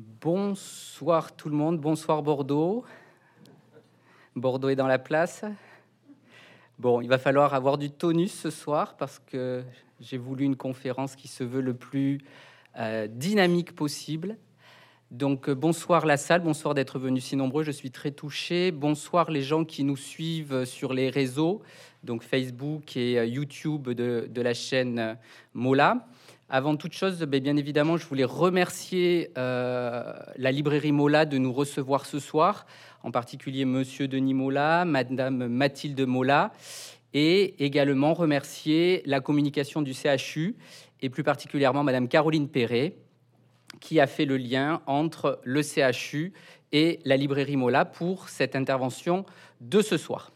Bonsoir tout le monde, bonsoir Bordeaux. Bordeaux est dans la place. Bon, il va falloir avoir du tonus ce soir parce que j'ai voulu une conférence qui se veut le plus euh, dynamique possible. Donc euh, bonsoir la salle, bonsoir d'être venus si nombreux, je suis très touché. Bonsoir les gens qui nous suivent sur les réseaux, donc Facebook et euh, YouTube de, de la chaîne Mola. Avant toute chose, ben, bien évidemment, je voulais remercier euh, la librairie Mola de nous recevoir ce soir, en particulier Monsieur Denis Mola, Madame Mathilde Mola, et également remercier la communication du CHU, et plus particulièrement Madame Caroline Perret, qui a fait le lien entre le CHU et la librairie Mola pour cette intervention de ce soir.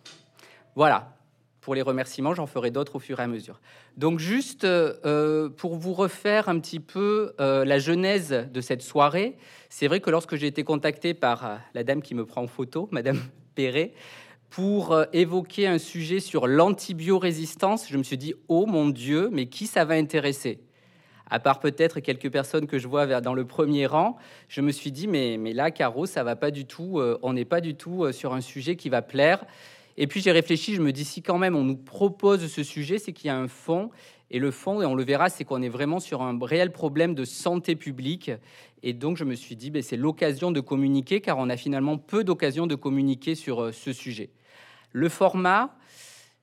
Voilà, pour les remerciements, j'en ferai d'autres au fur et à mesure. Donc juste euh, pour vous refaire un petit peu euh, la genèse de cette soirée, c'est vrai que lorsque j'ai été contacté par euh, la dame qui me prend en photo, Madame Perret, pour évoquer un sujet sur l'antibiorésistance, je me suis dit, oh mon Dieu, mais qui ça va intéresser? À part peut-être quelques personnes que je vois dans le premier rang, je me suis dit, mais, mais là, Caro, ça va pas du tout, on n'est pas du tout sur un sujet qui va plaire. Et puis j'ai réfléchi, je me dis si quand même on nous propose ce sujet, c'est qu'il y a un fond. Et le fond, et on le verra, c'est qu'on est vraiment sur un réel problème de santé publique. Et donc je me suis dit, ben, c'est l'occasion de communiquer, car on a finalement peu d'occasions de communiquer sur euh, ce sujet. Le format,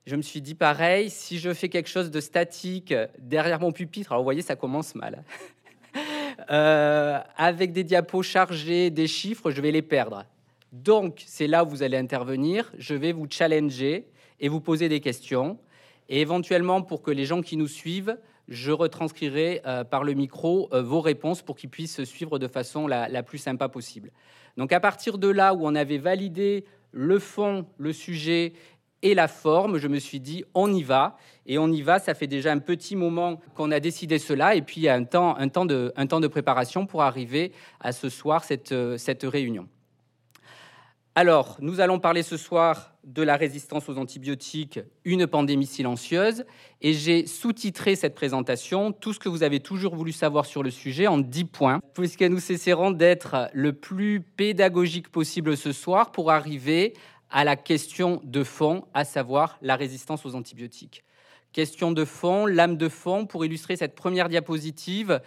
je me suis dit pareil, si je fais quelque chose de statique derrière mon pupitre, alors vous voyez, ça commence mal. Euh, avec des diapos chargés, des chiffres, je vais les perdre. Donc, c'est là où vous allez intervenir. Je vais vous challenger et vous poser des questions. Et éventuellement, pour que les gens qui nous suivent, je retranscrirai euh, par le micro euh, vos réponses pour qu'ils puissent suivre de façon la, plus sympa possible. Donc, à partir de là où on avait validé le fond, le sujet et la forme, je me suis dit, on y va. Et on y va, ça fait déjà un petit moment qu'on a décidé cela. Et puis, il y a un temps, un temps, de, préparation pour arriver à ce soir, cette, euh, cette réunion. Alors, nous allons parler ce soir de la résistance aux antibiotiques, une pandémie silencieuse, et j'ai sous-titré cette présentation tout ce que vous avez toujours voulu savoir sur le sujet en 10 points, puisque nous cesserons d'être le plus pédagogique possible ce soir pour arriver à la question de fond, à savoir la résistance aux antibiotiques. Question de fond, lame de fond, pour illustrer cette première diapositive,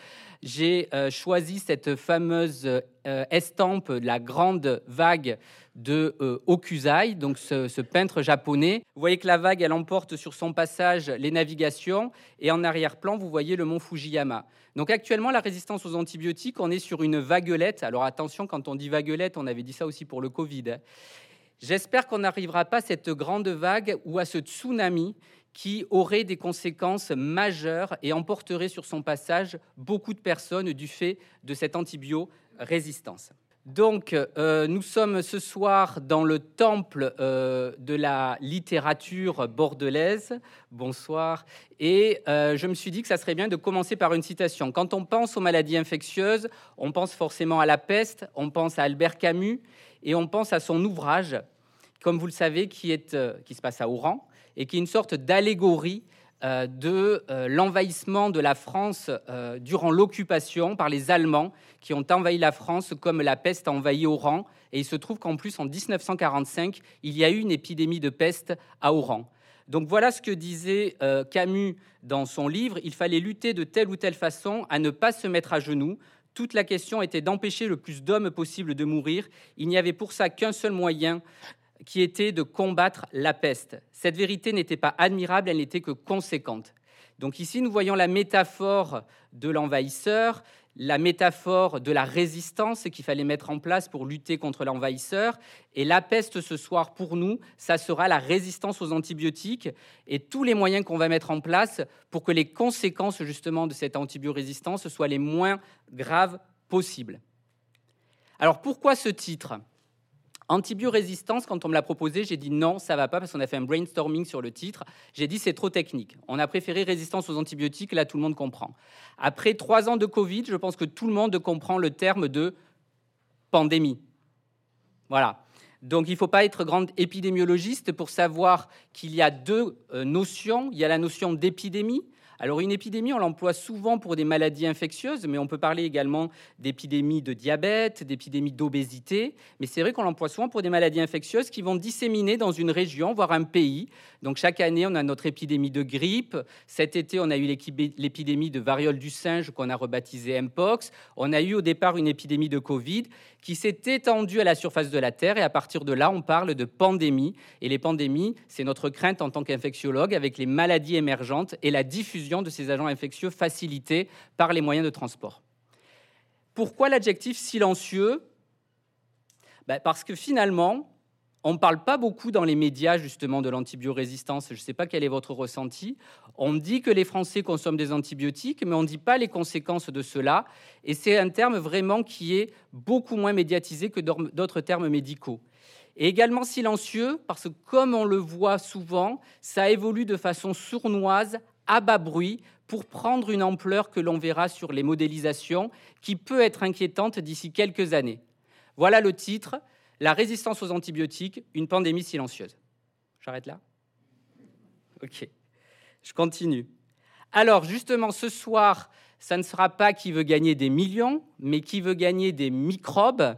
j'ai euh, choisi cette fameuse euh, estampe, la grande vague de euh, Okuzai, donc ce, peintre japonais. Vous voyez que la vague, elle emporte sur son passage les navigations, et en arrière-plan, vous voyez le mont Fujiyama. Donc actuellement, la résistance aux antibiotiques, on est sur une vaguelette. Alors attention, quand on dit vaguelette, on avait dit ça aussi pour le Covid. Hein. J'espère qu'on n'arrivera pas à cette grande vague ou à ce tsunami qui aurait des conséquences majeures et emporterait sur son passage beaucoup de personnes du fait de cette antibio-résistance. Donc, euh, nous sommes ce soir dans le temple euh, de la littérature bordelaise. Bonsoir. Et euh, je me suis dit que ça serait bien de commencer par une citation. Quand on pense aux maladies infectieuses, on pense forcément à la peste, on pense à Albert Camus et on pense à son ouvrage, comme vous le savez, qui, est, qui se passe à Oran et qui est une sorte d'allégorie de euh, l'envahissement de la France euh, durant l'occupation par les Allemands qui ont envahi la France comme la peste a envahi Oran. Et il se trouve qu'en plus, en 1945, il y a eu une épidémie de peste à Oran. Donc voilà ce que disait Camus dans son livre. Il fallait lutter de telle ou telle façon à ne pas se mettre à genoux. Toute la question était d'empêcher le plus d'hommes possible de mourir. Il n'y avait pour ça qu'un seul moyen, qui était de combattre la peste. Cette vérité n'était pas admirable, elle n'était que conséquente. Donc ici, nous voyons la métaphore de l'envahisseur, la métaphore de la résistance qu'il fallait mettre en place pour lutter contre l'envahisseur. Et la peste ce soir, pour nous, ça sera la résistance aux antibiotiques et tous les moyens qu'on va mettre en place pour que les conséquences justement de cette antibiorésistance soient les moins graves possibles. Alors pourquoi ce titre? Antibiorésistance, quand on me l'a proposé, j'ai dit non, ça va pas parce qu'on a fait un brainstorming sur le titre. J'ai dit c'est trop technique. On a préféré résistance aux antibiotiques, là tout le monde comprend. Après trois ans de Covid, je pense que tout le monde comprend le terme de pandémie. Voilà. Donc il ne faut pas être grand épidémiologiste pour savoir qu'il y a deux euh, notions. Il y a la notion d'épidémie. Alors une épidémie, on l'emploie souvent pour des maladies infectieuses, mais on peut parler également d'épidémies de diabète, d'épidémies d'obésité, mais c'est vrai qu'on l'emploie souvent pour des maladies infectieuses qui vont disséminer dans une région, voire un pays. Donc chaque année, on a notre épidémie de grippe. Cet été, on a eu l'épidémie de variole du singe qu'on a rebaptisée Mpox. On a eu au départ une épidémie de Covid qui s'est étendue à la surface de la Terre et à partir de là, on parle de pandémie. Et les pandémies, c'est notre crainte en tant qu'infectiologue avec les maladies émergentes et la diffusion de ces agents infectieux facilités par les moyens de transport. Pourquoi l'adjectif silencieux? Ben, Parce que finalement, on ne parle pas beaucoup dans les médias justement de l'antibiorésistance. Je ne sais pas quel est votre ressenti. On dit que les Français consomment des antibiotiques, mais on ne dit pas les conséquences de cela. Et c'est un terme vraiment qui est beaucoup moins médiatisé que d'autres termes médicaux. Et également silencieux, parce que comme on le voit souvent, ça évolue de façon sournoise, à bas bruit, pour prendre une ampleur que l'on verra sur les modélisations, qui peut être inquiétante d'ici quelques années. Voilà le titre la résistance aux antibiotiques, une pandémie silencieuse. J'arrête là? Ok, je continue. Alors justement, ce soir, ça ne sera pas qui veut gagner des millions, mais qui veut gagner des microbes.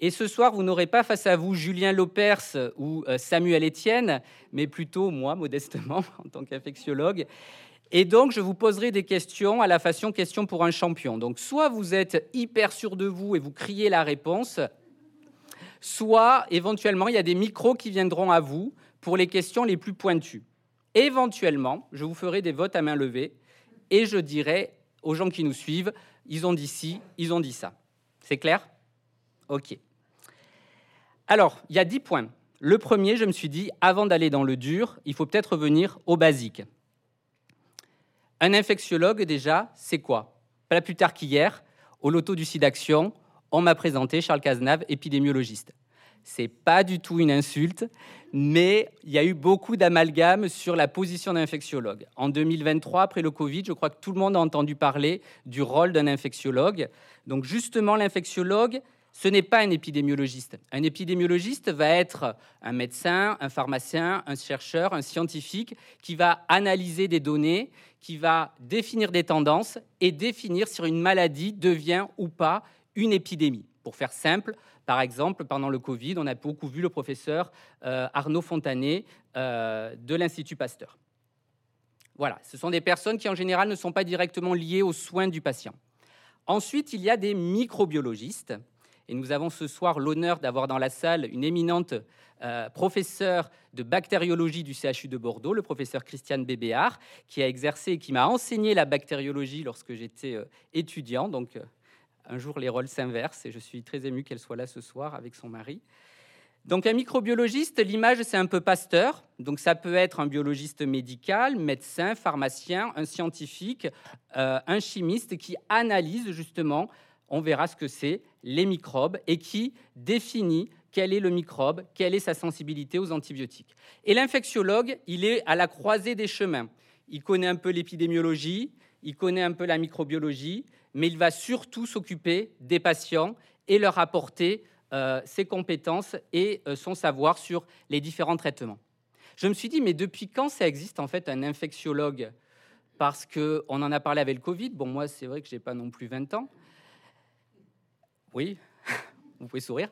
Et ce soir, vous n'aurez pas face à vous Julien Lopers ou euh, Samuel Etienne, mais plutôt moi, modestement, en tant qu'infectiologue. Et donc, je vous poserai des questions à la façon question pour un champion. Donc, soit vous êtes hyper sûr de vous et vous criez la réponse, soit éventuellement il y a des micros qui viendront à vous pour les questions les plus pointues. Éventuellement, je vous ferai des votes à main levée et je dirai aux gens qui nous suivent, ils ont dit ci, ils ont dit ça. C'est clair? Ok. Alors, il y a dix points. Le premier, je me suis dit, avant d'aller dans le dur, il faut peut-être revenir au basique. Un infectiologue, déjà, c'est quoi? Pas plus tard qu'hier, au loto du SIDAction, on m'a présenté Charles Cazenave, épidémiologiste. C'est pas du tout une insulte, mais il y a eu beaucoup d'amalgames sur la position d'un infectiologue. En 2023, après le Covid, je crois que tout le monde a entendu parler du rôle d'un infectiologue. Donc justement, l'infectiologue, ce n'est pas un épidémiologiste. Un épidémiologiste va être un médecin, un pharmacien, un chercheur, un scientifique qui va analyser des données, qui va définir des tendances et définir si une maladie devient ou pas une épidémie. Pour faire simple, par exemple, pendant le Covid, on a beaucoup vu le professeur euh, Arnaud Fontanet euh, de l'Institut Pasteur. Voilà, ce sont des personnes qui en général ne sont pas directement liées aux soins du patient. Ensuite, il y a des microbiologistes. Et nous avons ce soir l'honneur d'avoir dans la salle une éminente euh, professeure de bactériologie du CHU de Bordeaux, le professeur Christiane Bébéard, qui a exercé et qui m'a enseigné la bactériologie lorsque j'étais étudiant. Donc, un jour les rôles s'inversent et je suis très ému qu'elle soit là ce soir avec son mari. Donc un microbiologiste, l'image c'est un peu pasteur, donc ça peut être un biologiste médical, médecin, pharmacien, un scientifique, euh, un chimiste qui analyse justement, on verra ce que c'est, les microbes et qui définit quel est le microbe, quelle est sa sensibilité aux antibiotiques. Et l'infectiologue, il est à la croisée des chemins. Il connaît un peu l'épidémiologie, il connaît un peu la microbiologie, mais il va surtout s'occuper des patients et leur apporter euh, ses compétences et euh, son savoir sur les différents traitements. Je me suis dit, mais depuis quand ça existe en fait un infectiologue? Parce qu'on en a parlé avec le Covid. Bon, moi, c'est vrai que je n'ai pas non plus 20 ans. Oui, vous pouvez sourire.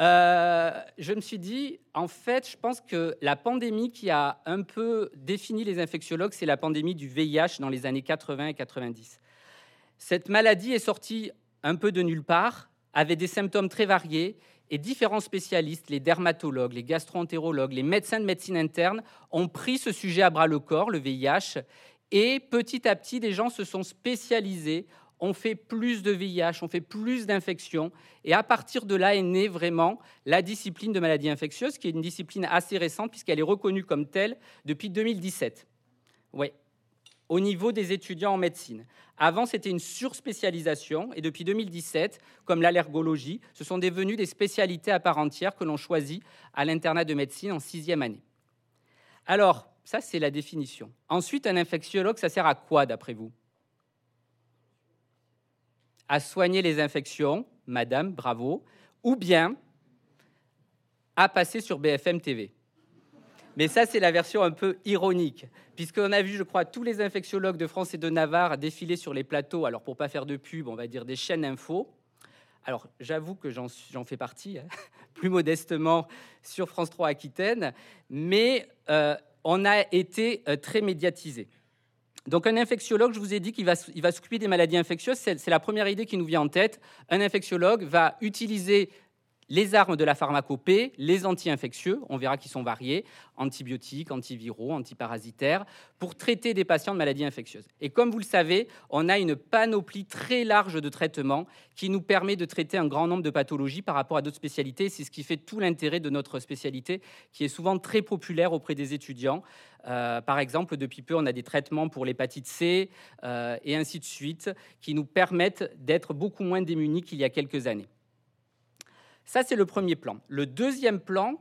Euh, je me suis dit, en fait, je pense que la pandémie qui a un peu défini les infectiologues, c'est la pandémie du VIH dans les années 80 et 90. Cette maladie est sortie un peu de nulle part, avait des symptômes très variés, et différents spécialistes, les dermatologues, les gastroentérologues, les médecins de médecine interne, ont pris ce sujet à bras le corps, le VIH, et petit à petit, des gens se sont spécialisés, ont fait plus de VIH, ont fait plus d'infections, et à partir de là est née vraiment la discipline de maladies infectieuses, qui est une discipline assez récente puisqu'elle est reconnue comme telle depuis 2017. Oui, au niveau des étudiants en médecine. Avant, c'était une surspécialisation et depuis 2017, comme l'allergologie, ce sont devenus des spécialités à part entière que l'on choisit à l'internat de médecine en sixième année. Alors, ça, c'est la définition. Ensuite, un infectiologue, ça sert à quoi, d'après vous? À soigner les infections, madame, bravo, ou bien à passer sur BFM TV. Mais ça, c'est la version un peu ironique, puisqu'on a vu, je crois, tous les infectiologues de France et de Navarre défiler sur les plateaux. Alors, pour pas faire de pub, on va dire des chaînes info. Alors, j'avoue que j'en fais partie, hein, plus modestement, sur France 3 Aquitaine, mais euh, on a été euh, très médiatisé. Donc un infectiologue, je vous ai dit qu'il va, il va s'occuper des maladies infectieuses, c'est la première idée qui nous vient en tête. Un infectiologue va utiliser les armes de la pharmacopée, les anti-infectieux, on verra qu'ils sont variés, antibiotiques, antiviraux, antiparasitaires, pour traiter des patients de maladies infectieuses. Et comme vous le savez, on a une panoplie très large de traitements qui nous permet de traiter un grand nombre de pathologies par rapport à d'autres spécialités. C'est ce qui fait tout l'intérêt de notre spécialité, qui est souvent très populaire auprès des étudiants. Euh, par exemple, depuis peu, on a des traitements pour l'hépatite C euh, et ainsi de suite, qui nous permettent d'être beaucoup moins démunis qu'il y a quelques années. Ça, c'est le premier plan. Le deuxième plan,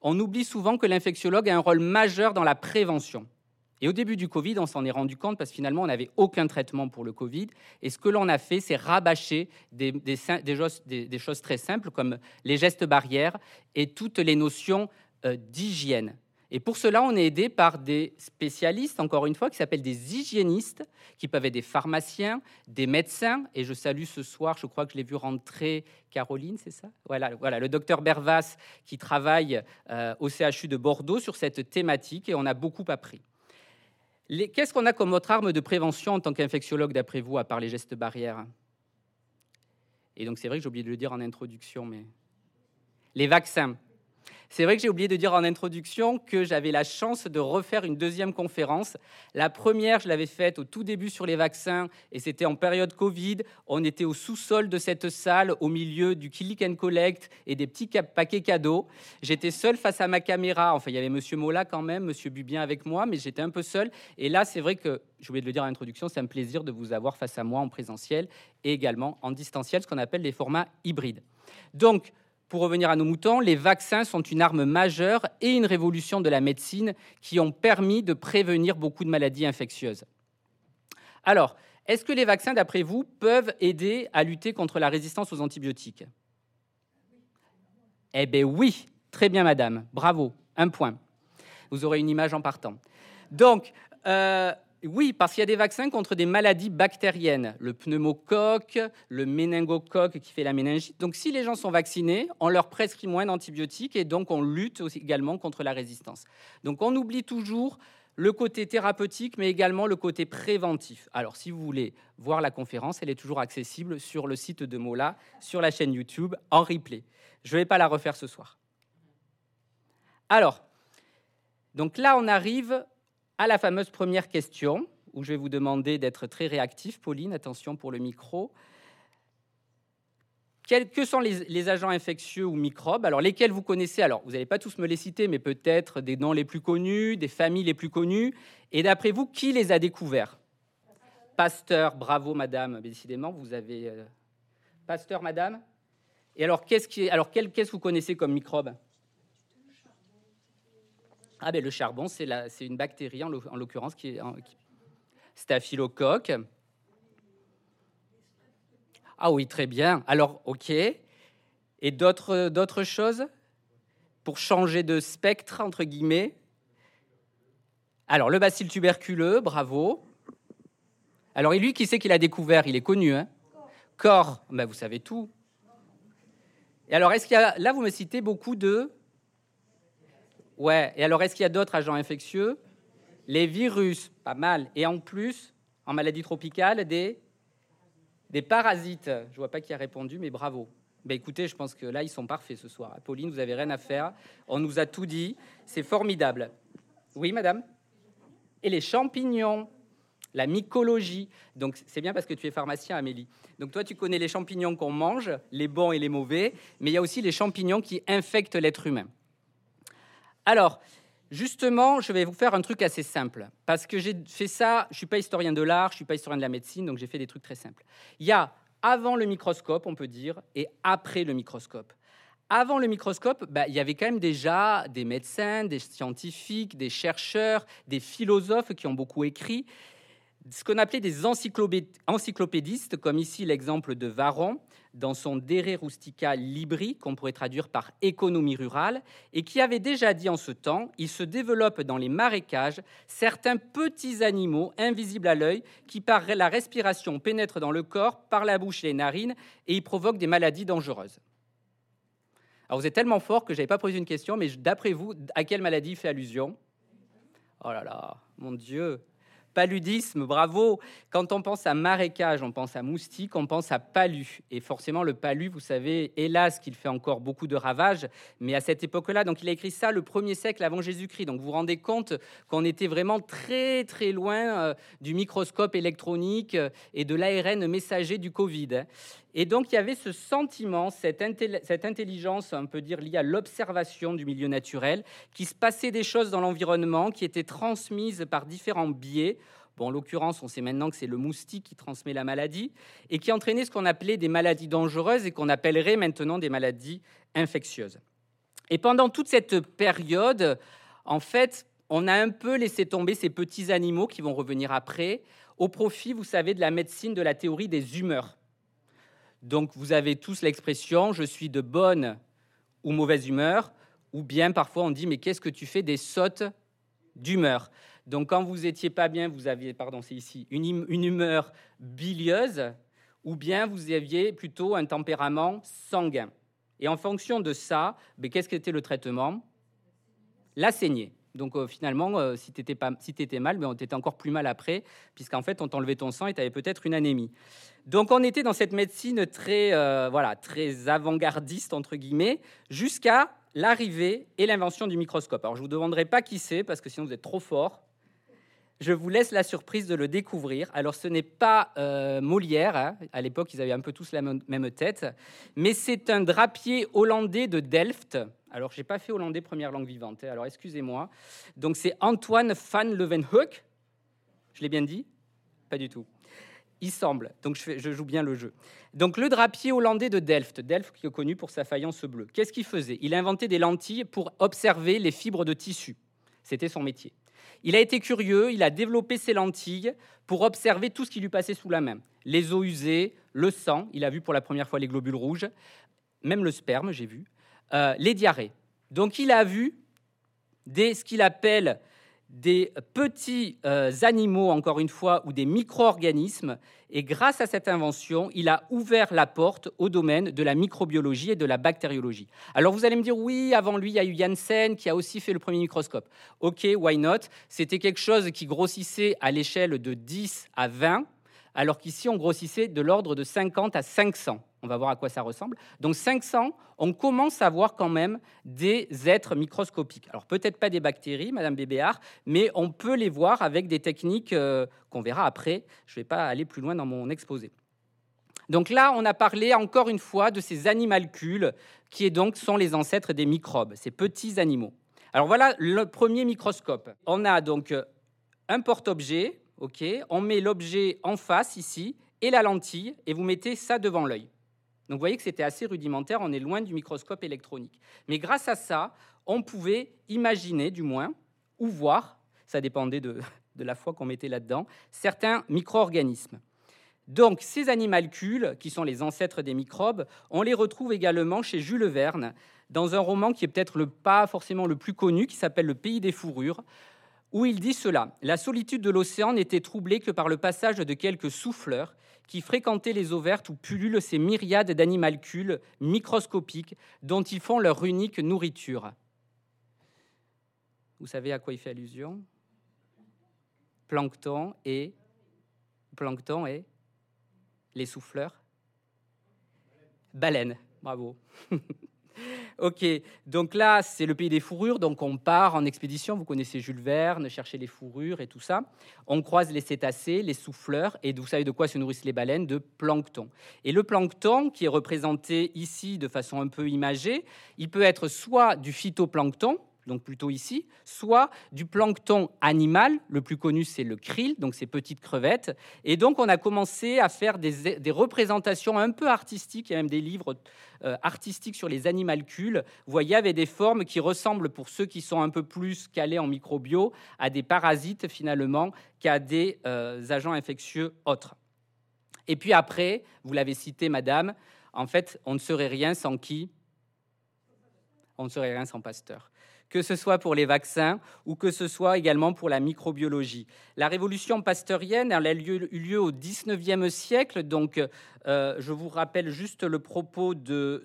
on oublie souvent que l'infectiologue a un rôle majeur dans la prévention. Et au début du Covid, on s'en est rendu compte parce que finalement, on n'avait aucun traitement pour le Covid. Et ce que l'on a fait, c'est rabâcher des, choses, très simples comme les gestes barrières et toutes les notions euh, d'hygiène. Et pour cela, on est aidé par des spécialistes, encore une fois, qui s'appellent des hygiénistes, qui peuvent être des pharmaciens, des médecins. Et je salue ce soir, je crois que je l'ai vu rentrer, Caroline, c'est ça? Voilà, voilà, le docteur Bervas qui travaille euh, au CHU de Bordeaux sur cette thématique et on a beaucoup appris. Qu'est-ce qu'on a comme autre arme de prévention en tant qu'infectiologue, d'après vous, à part les gestes barrières? Et donc, c'est vrai que j'ai oublié de le dire en introduction, mais les vaccins. C'est vrai que j'ai oublié de dire en introduction que j'avais la chance de refaire une deuxième conférence. La première, je l'avais faite au tout début sur les vaccins et c'était en période Covid. On était au sous-sol de cette salle, au milieu du click and collect et des petits paquets cadeaux. J'étais seul face à ma caméra. Enfin, il y avait Monsieur Mola quand même, Monsieur Bubien avec moi, mais j'étais un peu seul. Et là, c'est vrai que, oublié de le dire en introduction, c'est un plaisir de vous avoir face à moi en présentiel et également en distanciel, ce qu'on appelle les formats hybrides. Donc, pour revenir à nos moutons, les vaccins sont une arme majeure et une révolution de la médecine qui ont permis de prévenir beaucoup de maladies infectieuses. Alors, est-ce que les vaccins, d'après vous, peuvent aider à lutter contre la résistance aux antibiotiques? Eh bien oui, très bien madame, bravo, un point. Vous aurez une image en partant. Donc, euh, oui, parce qu'il y a des vaccins contre des maladies bactériennes, le pneumocoque, le méningocoque qui fait la méningite. Donc si les gens sont vaccinés, on leur prescrit moins d'antibiotiques et donc on lutte également contre la résistance. Donc on oublie toujours le côté thérapeutique, mais également le côté préventif. Alors, si vous voulez voir la conférence, elle est toujours accessible sur le site de Mola, sur la chaîne YouTube, en replay. Je ne vais pas la refaire ce soir. Alors, donc là, on arrive à la fameuse première question, où je vais vous demander d'être très réactif. Pauline, attention pour le micro. Quels, que sont les, agents infectieux ou microbes? Alors, lesquels vous connaissez? Alors, vous n'allez pas tous me les citer, mais peut-être des noms les plus connus, des familles les plus connues. Et d'après vous, qui les a découverts? Pasteur, bravo madame, décidément, vous avez... Euh, Pasteur, madame Et alors, qu'est-ce qui, alors qu'est-ce que vous connaissez comme microbe? Ah ben, le charbon, c'est une bactérie en l'occurrence qui est staphylocoque. Ah oui, très bien. Alors, ok. Et d'autres choses pour changer de spectre entre guillemets? Alors, le bacille tuberculeux, bravo. Alors, et lui, qui sait qu'il a découvert? Il est connu, hein? Corps, ben, vous savez tout. Et alors, est-ce qu'il y a là, vous me citez beaucoup de Ouais, et alors est-ce qu'il y a d'autres agents infectieux? Les virus, pas mal. Et en plus, en maladie tropicale, des, des parasites. Je vois pas qui a répondu, mais bravo. Ben écoutez, je pense que là, ils sont parfaits ce soir. Pauline, vous avez rien à faire. On nous a tout dit. C'est formidable. Oui, madame? Et les champignons la mycologie. Donc c'est bien parce que tu es pharmacien, Amélie. Donc toi, tu connais les champignons qu'on mange, les bons et les mauvais, mais il y a aussi les champignons qui infectent l'être humain. Alors, justement, je vais vous faire un truc assez simple. Parce que j'ai fait ça, je ne suis pas historien de l'art, je ne suis pas historien de la médecine, donc j'ai fait des trucs très simples. Il y a avant le microscope, on peut dire, et après le microscope. Avant le microscope, bah, il y avait quand même déjà des médecins, des scientifiques, des chercheurs, des philosophes qui ont beaucoup écrit, ce qu'on appelait des encyclopédistes, comme ici l'exemple de Varon, dans son Dere Rustica Libri, qu'on pourrait traduire par économie rurale, et qui avait déjà dit en ce temps il se développe dans les marécages certains petits animaux invisibles à l'œil qui, par la respiration, pénètrent dans le corps, par la bouche et les narines, et y provoquent des maladies dangereuses. Alors vous êtes tellement fort que je n'avais pas posé une question, mais d'après vous, à quelle maladie fait allusion? Oh là là, mon Dieu Paludisme, bravo. Quand on pense à marécage, on pense à moustique, on pense à palu. Et forcément, le palu, vous savez, hélas, qu'il fait encore beaucoup de ravages. Mais à cette époque-là, donc il a écrit ça le premier siècle avant Jésus-Christ. Donc vous vous rendez compte qu'on était vraiment très très loin euh, du microscope électronique euh, et de l'ARN messager du Covid. Et donc, il y avait ce sentiment, cette, intelligence, on peut dire, liée à l'observation du milieu naturel, qui se passait des choses dans l'environnement, qui étaient transmises par différents biais. Bon, en l'occurrence, on sait maintenant que c'est le moustique qui transmet la maladie et qui entraînait ce qu'on appelait des maladies dangereuses et qu'on appellerait maintenant des maladies infectieuses. Et pendant toute cette période, en fait, on a un peu laissé tomber ces petits animaux qui vont revenir après, au profit, vous savez, de la médecine de la théorie des humeurs. Donc vous avez tous l'expression je suis de bonne ou mauvaise humeur, ou bien parfois on dit mais qu'est-ce que tu fais des sautes d'humeur? Donc quand vous étiez pas bien, vous aviez, pardon, c'est ici, une, une humeur bilieuse, ou bien vous aviez plutôt un tempérament sanguin. Et en fonction de ça, mais qu'est-ce qu'était le traitement? La saignée. Donc euh, finalement, euh, si tu étais, si étais mal, mais on était encore plus mal après, puisqu'en fait, on t'enlevait ton sang et tu avais peut-être une anémie. Donc on était dans cette médecine très, euh, voilà, très avant-gardiste, entre guillemets, jusqu'à l'arrivée et l'invention du microscope. Alors je ne vous demanderai pas qui c'est, parce que sinon vous êtes trop fort. Je vous laisse la surprise de le découvrir. Alors ce n'est pas Molière, hein. à l'époque ils avaient un peu tous la même tête, mais c'est un drapier hollandais de Delft, alors, je n'ai pas fait hollandais première langue vivante, hein, alors excusez-moi. Donc, c'est Antoine van Leeuwenhoek. Je l'ai bien dit? Pas du tout. Il semble, donc je, je, joue bien le jeu. Donc le drapier hollandais de Delft, Delft qui est connu pour sa faïence bleue, qu'est-ce qu'il faisait? Il inventait des lentilles pour observer les fibres de tissu. C'était son métier. Il a été curieux, il a développé ses lentilles pour observer tout ce qui lui passait sous la main. Les eaux usées, le sang, il a vu pour la première fois les globules rouges, même le sperme, j'ai vu, euh, les diarrhées. Donc il a vu des, ce qu'il appelle des petits euh, animaux, encore une fois, ou des micro-organismes. Et grâce à cette invention, il a ouvert la porte au domaine de la microbiologie et de la bactériologie. Alors vous allez me dire, oui, avant lui, il y a eu Janssen qui a aussi fait le premier microscope. Ok, why not? C'était quelque chose qui grossissait à l'échelle de 10 à 20, alors qu'ici, on grossissait de l'ordre de 50 à 500. On va voir à quoi ça ressemble. Donc 500, on commence à voir quand même des êtres microscopiques. Alors peut-être pas des bactéries, Madame Bébéard, mais on peut les voir avec des techniques euh, qu'on verra après. Je ne vais pas aller plus loin dans mon exposé. Donc là, on a parlé encore une fois de ces animalcules qui donc sont les ancêtres des microbes, ces petits animaux. Alors voilà le premier microscope. On a donc un porte-objet, ok. On met l'objet en face ici et la lentille et vous mettez ça devant l'œil. Donc vous voyez que c'était assez rudimentaire, on est loin du microscope électronique. Mais grâce à ça, on pouvait imaginer du moins, ou voir, ça dépendait de, la foi qu'on mettait là-dedans, certains micro-organismes. Donc ces animalcules, qui sont les ancêtres des microbes, on les retrouve également chez Jules Verne, dans un roman qui est peut-être pas forcément le plus connu, qui s'appelle Le Pays des fourrures, où il dit cela La solitude de l'océan n'était troublée que par le passage de quelques souffleurs qui fréquentaient les eaux vertes où pullulent ces myriades d'animalcules microscopiques dont ils font leur unique nourriture. Vous savez à quoi il fait allusion? Plancton et plancton et les souffleurs? Baleine, bravo. Ok, donc là, c'est le pays des fourrures. Donc on part en expédition. Vous connaissez Jules Verne, chercher les fourrures et tout ça. On croise les cétacés, les souffleurs. Et vous savez de quoi se nourrissent les baleines? De plancton. Et le plancton, qui est représenté ici de façon un peu imagée, il peut être soit du phytoplancton, donc plutôt ici, soit du plancton animal, le plus connu c'est le krill, donc ces petites crevettes. Et donc on a commencé à faire des, représentations un peu artistiques, il y a même des livres euh, artistiques sur les animalcules, vous voyez, avec des formes qui ressemblent, pour ceux qui sont un peu plus calés en microbio, à des parasites finalement qu'à des euh, agents infectieux autres. Et puis après, vous l'avez cité, madame, En fait, on ne serait rien sans qui? On ne serait rien sans Pasteur que ce soit pour les vaccins ou que ce soit également pour la microbiologie. La révolution pasteurienne, elle a eu lieu au 19e siècle, donc euh, je vous rappelle juste le propos de,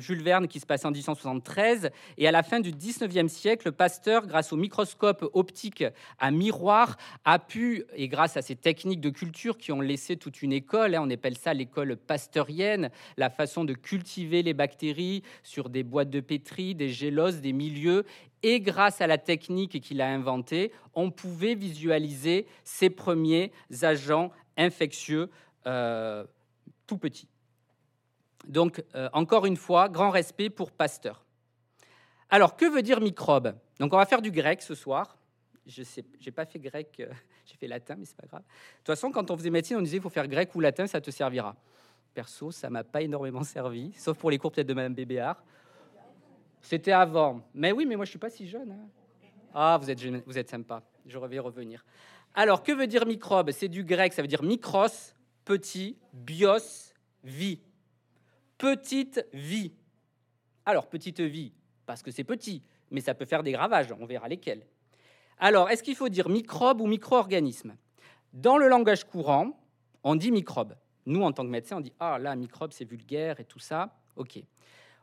Jules Verne qui se passe en 1873. Et à la fin du 19e siècle, Pasteur, grâce au microscope optique à miroir, a pu, et grâce à ces techniques de culture qui ont laissé toute une école, hein, on appelle ça l'école pasteurienne, la façon de cultiver les bactéries sur des boîtes de pétri, des géloses, des milieux, et grâce à la technique qu'il a inventée, on pouvait visualiser ces premiers agents infectieux euh, tout petit. Donc, euh, encore une fois, grand respect pour Pasteur. Alors, que veut dire microbe? Donc, on va faire du grec ce soir. Je sais, pas fait grec, euh, j'ai fait latin, mais c'est pas grave. De toute façon, quand on faisait médecine, on disait il faut faire grec ou latin, ça te servira. Perso, ça m'a pas énormément servi, sauf pour les cours peut-être de Madame Bébéard. C'était avant. Mais oui, mais moi je suis pas si jeune. Hein. Ah, vous êtes, vous êtes sympa. Je vais revenir. Alors, que veut dire microbe? C'est du grec, ça veut dire micros, petit, bios, vie. Petite vie. Alors, petite vie, parce que c'est petit, mais ça peut faire des gravages, on verra lesquels. Alors, est-ce qu'il faut dire microbe ou micro-organisme? Dans le langage courant, on dit microbe. Nous, en tant que médecin, on dit Ah là, microbe, c'est vulgaire et tout ça. Ok.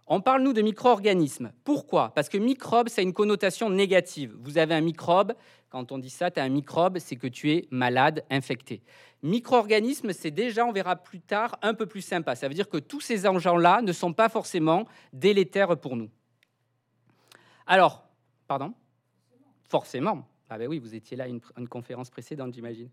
On parle, nous, de micro-organismes. Pourquoi? Parce que microbe, ça a une connotation négative. Vous avez un microbe, quand on dit ça, tu as un microbe, c'est que tu es malade, infecté. Micro-organisme, c'est déjà, on verra plus tard, un peu plus sympa. Ça veut dire que tous ces engins-là ne sont pas forcément délétères pour nous. Alors, pardon? Forcément. Ah ben oui, vous étiez là une, une conférence précédente, j'imagine.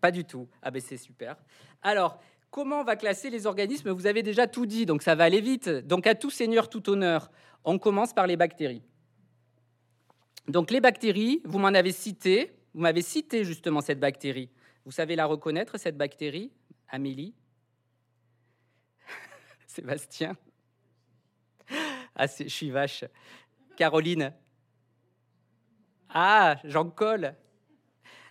Pas du tout. Ah ben c'est super. Alors, Comment on va classer les organismes? Vous avez déjà tout dit, donc ça va aller vite. Donc à tout seigneur, tout honneur, on commence par les bactéries. Donc les bactéries, vous m'en avez cité, vous m'avez cité justement cette bactérie. Vous savez la reconnaître, cette bactérie Amélie? Sébastien? Ah, je suis vache. Caroline? Ah, Jean Col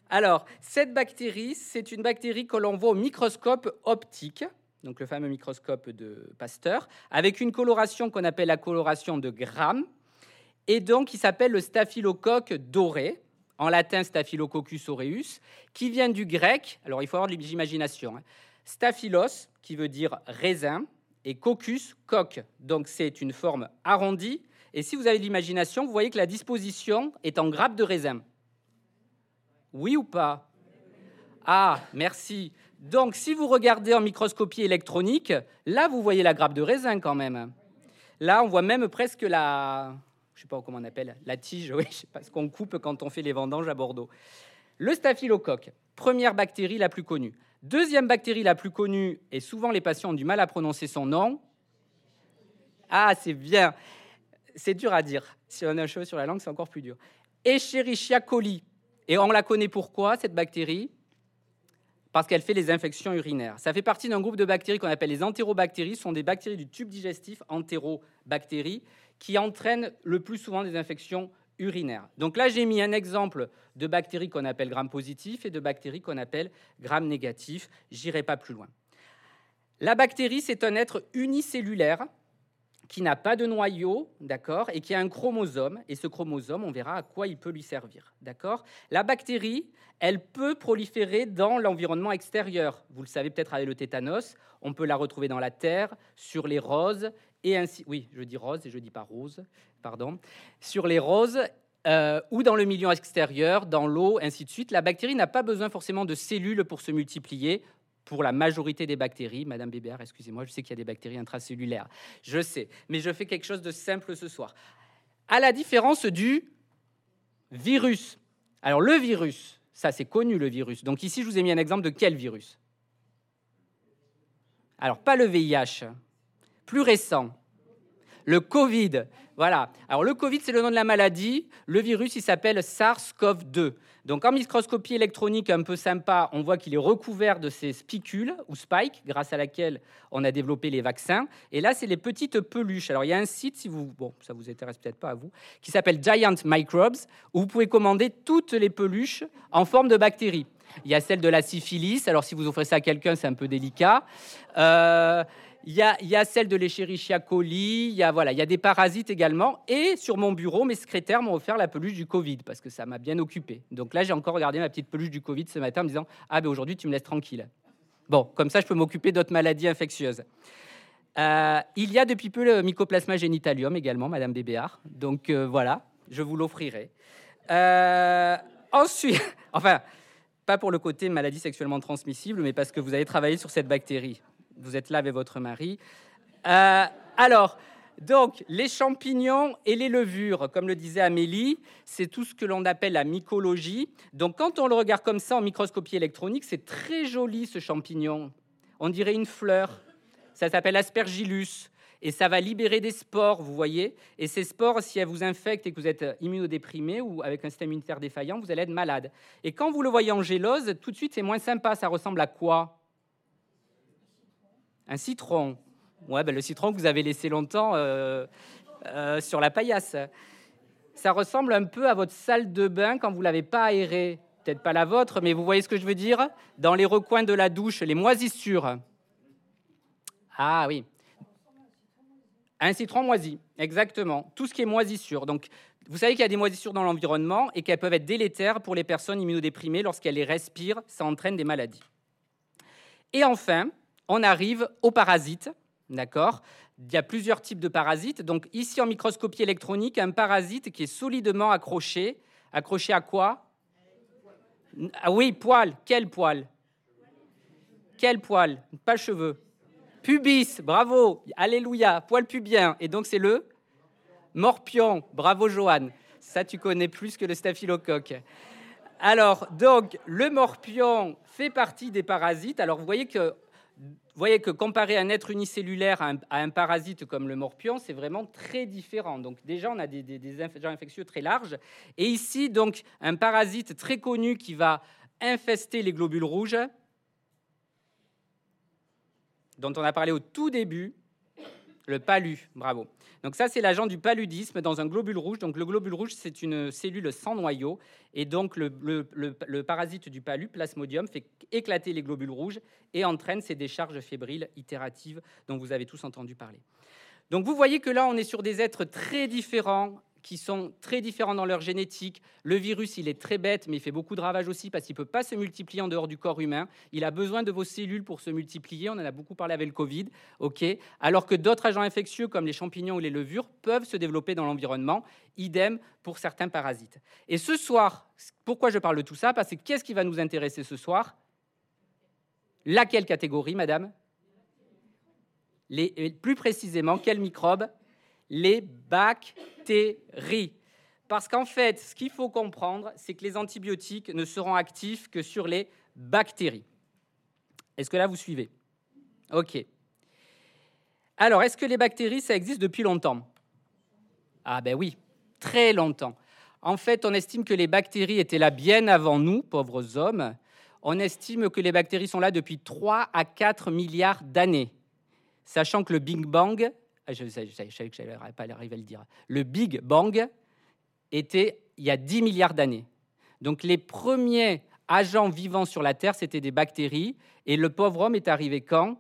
alors, cette bactérie, c'est une bactérie que l'on voit au microscope optique, donc le fameux microscope de Pasteur, avec une coloration qu'on appelle la coloration de Gram, et donc qui s'appelle le staphylocoque doré, en latin Staphylococcus aureus, qui vient du grec, alors il faut avoir de l'imagination, hein, staphylos, qui veut dire raisin, et coccus, coque. Donc c'est une forme arrondie, et si vous avez de l'imagination, vous voyez que la disposition est en grappe de raisin. Oui ou pas? Ah, merci. Donc, si vous regardez en microscopie électronique, là, vous voyez la grappe de raisin quand même. Là, on voit même presque la, je sais pas comment on appelle, la tige, oui, je qu'on coupe quand on fait les vendanges à Bordeaux. Le staphylocoque, première bactérie la plus connue. Deuxième bactérie la plus connue, et souvent les patients ont du mal à prononcer son nom. Ah, c'est bien. C'est dur à dire. Si on a un cheveu sur la langue, c'est encore plus dur. Escherichia coli, et on la connaît pourquoi, cette bactérie? Parce qu'elle fait les infections urinaires. Ça fait partie d'un groupe de bactéries qu'on appelle les entérobactéries. Ce sont des bactéries du tube digestif, entérobactéries, qui entraînent le plus souvent des infections urinaires. Donc là, j'ai mis un exemple de bactéries qu'on appelle gram positif et de bactéries qu'on appelle gram négatif. J'irai pas plus loin. La bactérie, c'est un être unicellulaire qui n'a pas de noyau, d'accord, et qui a un chromosome. Et ce chromosome, on verra à quoi il peut lui servir, d'accord. La bactérie, elle peut proliférer dans l'environnement extérieur. Vous le savez peut-être avec le tétanos, on peut la retrouver dans la terre, sur les roses, et ainsi. Oui, je dis rose et je dis pas rose, pardon. Sur les roses. Euh, ou dans le milieu extérieur, dans l'eau, ainsi de suite. La bactérie n'a pas besoin forcément de cellules pour se multiplier pour la majorité des bactéries. Madame Bébert, excusez-moi, je sais qu'il y a des bactéries intracellulaires. Je sais, mais je fais quelque chose de simple ce soir. À la différence du virus. Alors le virus, ça c'est connu le virus. Donc ici, je vous ai mis un exemple de quel virus? Alors pas le VIH, plus récent. Le Covid. Voilà. Alors le Covid, c'est le nom de la maladie. Le virus, il s'appelle SARS-CoV-2. Donc en microscopie électronique un peu sympa, on voit qu'il est recouvert de ces spicules ou spikes, grâce à laquelle on a développé les vaccins. Et là, c'est les petites peluches. Alors il y a un site, si vous, bon, ça vous intéresse peut-être pas à vous, qui s'appelle Giant Microbes, où vous pouvez commander toutes les peluches en forme de bactéries. Il y a celle de la syphilis. Alors si vous offrez ça à quelqu'un, c'est un peu délicat. Euh, Il y, a, celle de l'Escherichia coli, il y a, voilà, il y a des parasites également. Et sur mon bureau, mes secrétaires m'ont offert la peluche du Covid parce que ça m'a bien occupé. Donc là, j'ai encore regardé ma petite peluche du Covid ce matin en me disant Ah, ben aujourd'hui, tu me laisses tranquille. Bon, comme ça, je peux m'occuper d'autres maladies infectieuses. Euh, il y a depuis peu le Mycoplasma genitalium également, Madame Bébéard. Donc euh, voilà, je vous l'offrirai. Euh, ensuite, enfin, pas pour le côté maladie sexuellement transmissible, mais parce que vous avez travaillé sur cette bactérie. Vous êtes là avec votre mari. alors, donc, les champignons et les levures, comme le disait Amélie, c'est tout ce que l'on appelle la mycologie. Donc, quand on le regarde comme ça en microscopie électronique, c'est très joli ce champignon. On dirait une fleur. Ça s'appelle aspergillus. Et ça va libérer des spores, vous voyez. Et ces spores, si elles vous infectent et que vous êtes immunodéprimé ou avec un système immunitaire défaillant, vous allez être malade. Et quand vous le voyez en gélose, tout de suite, c'est moins sympa. Ça ressemble à quoi? Un citron. Ouais, ben le citron que vous avez laissé longtemps euh, euh, sur la paillasse. Ça ressemble un peu à votre salle de bain quand vous l'avez pas aérée. Peut-être pas la vôtre, mais vous voyez ce que je veux dire? Dans les recoins de la douche, les moisissures. Ah oui. Un citron moisi, exactement. Tout ce qui est moisissure. Donc, vous savez qu'il y a des moisissures dans l'environnement et qu'elles peuvent être délétères pour les personnes immunodéprimées. Lorsqu'elles les respirent, ça entraîne des maladies. Et enfin, on arrive aux parasites. D'accord? Il y a plusieurs types de parasites. Donc, ici, en microscopie électronique, un parasite qui est solidement accroché. Accroché à quoi? Ah oui, poil. Quel poil? Quel poil? Pas cheveux. Pubis, bravo, alléluia, poil pubien. Et donc c'est le morpion, bravo Joanne. Ça tu connais plus que le staphylocoque. Alors donc le morpion fait partie des parasites. Alors vous voyez que vous voyez que comparé un être unicellulaire à un, parasite comme le morpion, c'est vraiment très différent. Donc déjà, on a des, des, des infectieux très larges. Et ici, donc, un parasite très connu qui va infester les globules rouges, dont on a parlé au tout début, le palu, bravo. Donc ça, c'est l'agent du paludisme dans un globule rouge. Donc le globule rouge, c'est une cellule sans noyau. Et donc le, parasite du palu, Plasmodium, fait éclater les globules rouges et entraîne ces décharges fébriles itératives dont vous avez tous entendu parler. Donc vous voyez que là, on est sur des êtres très différents, qui sont très différents dans leur génétique. Le virus, il est très bête, mais il fait beaucoup de ravages aussi parce qu'il ne peut pas se multiplier en dehors du corps humain. Il a besoin de vos cellules pour se multiplier. On en a beaucoup parlé avec le Covid. Alors que d'autres agents infectieux, comme les champignons ou les levures, peuvent se développer dans l'environnement. Idem pour certains parasites. Et ce soir, pourquoi je parle de tout ça? Parce que qu'est-ce qui va nous intéresser ce soir? Laquelle catégorie, madame? Plus précisément, quel microbe? Les bactéries. Parce qu'en fait, ce qu'il faut comprendre, c'est que les antibiotiques ne seront actifs que sur les bactéries. Est-ce que là, vous suivez? OK. Alors, est-ce que les bactéries, ça existe depuis longtemps? Ah ben oui, très longtemps. En fait, on estime que les bactéries étaient là bien avant nous, pauvres hommes. On estime que les bactéries sont là depuis 3 à 4 milliards d'années, sachant que le Big Bang ah, je, savais que je n'allais pas arriver à le dire. Le Big Bang était il y a 10 milliards d'années. Donc les premiers agents vivants sur la Terre, c'était des bactéries. Et le pauvre homme est arrivé quand?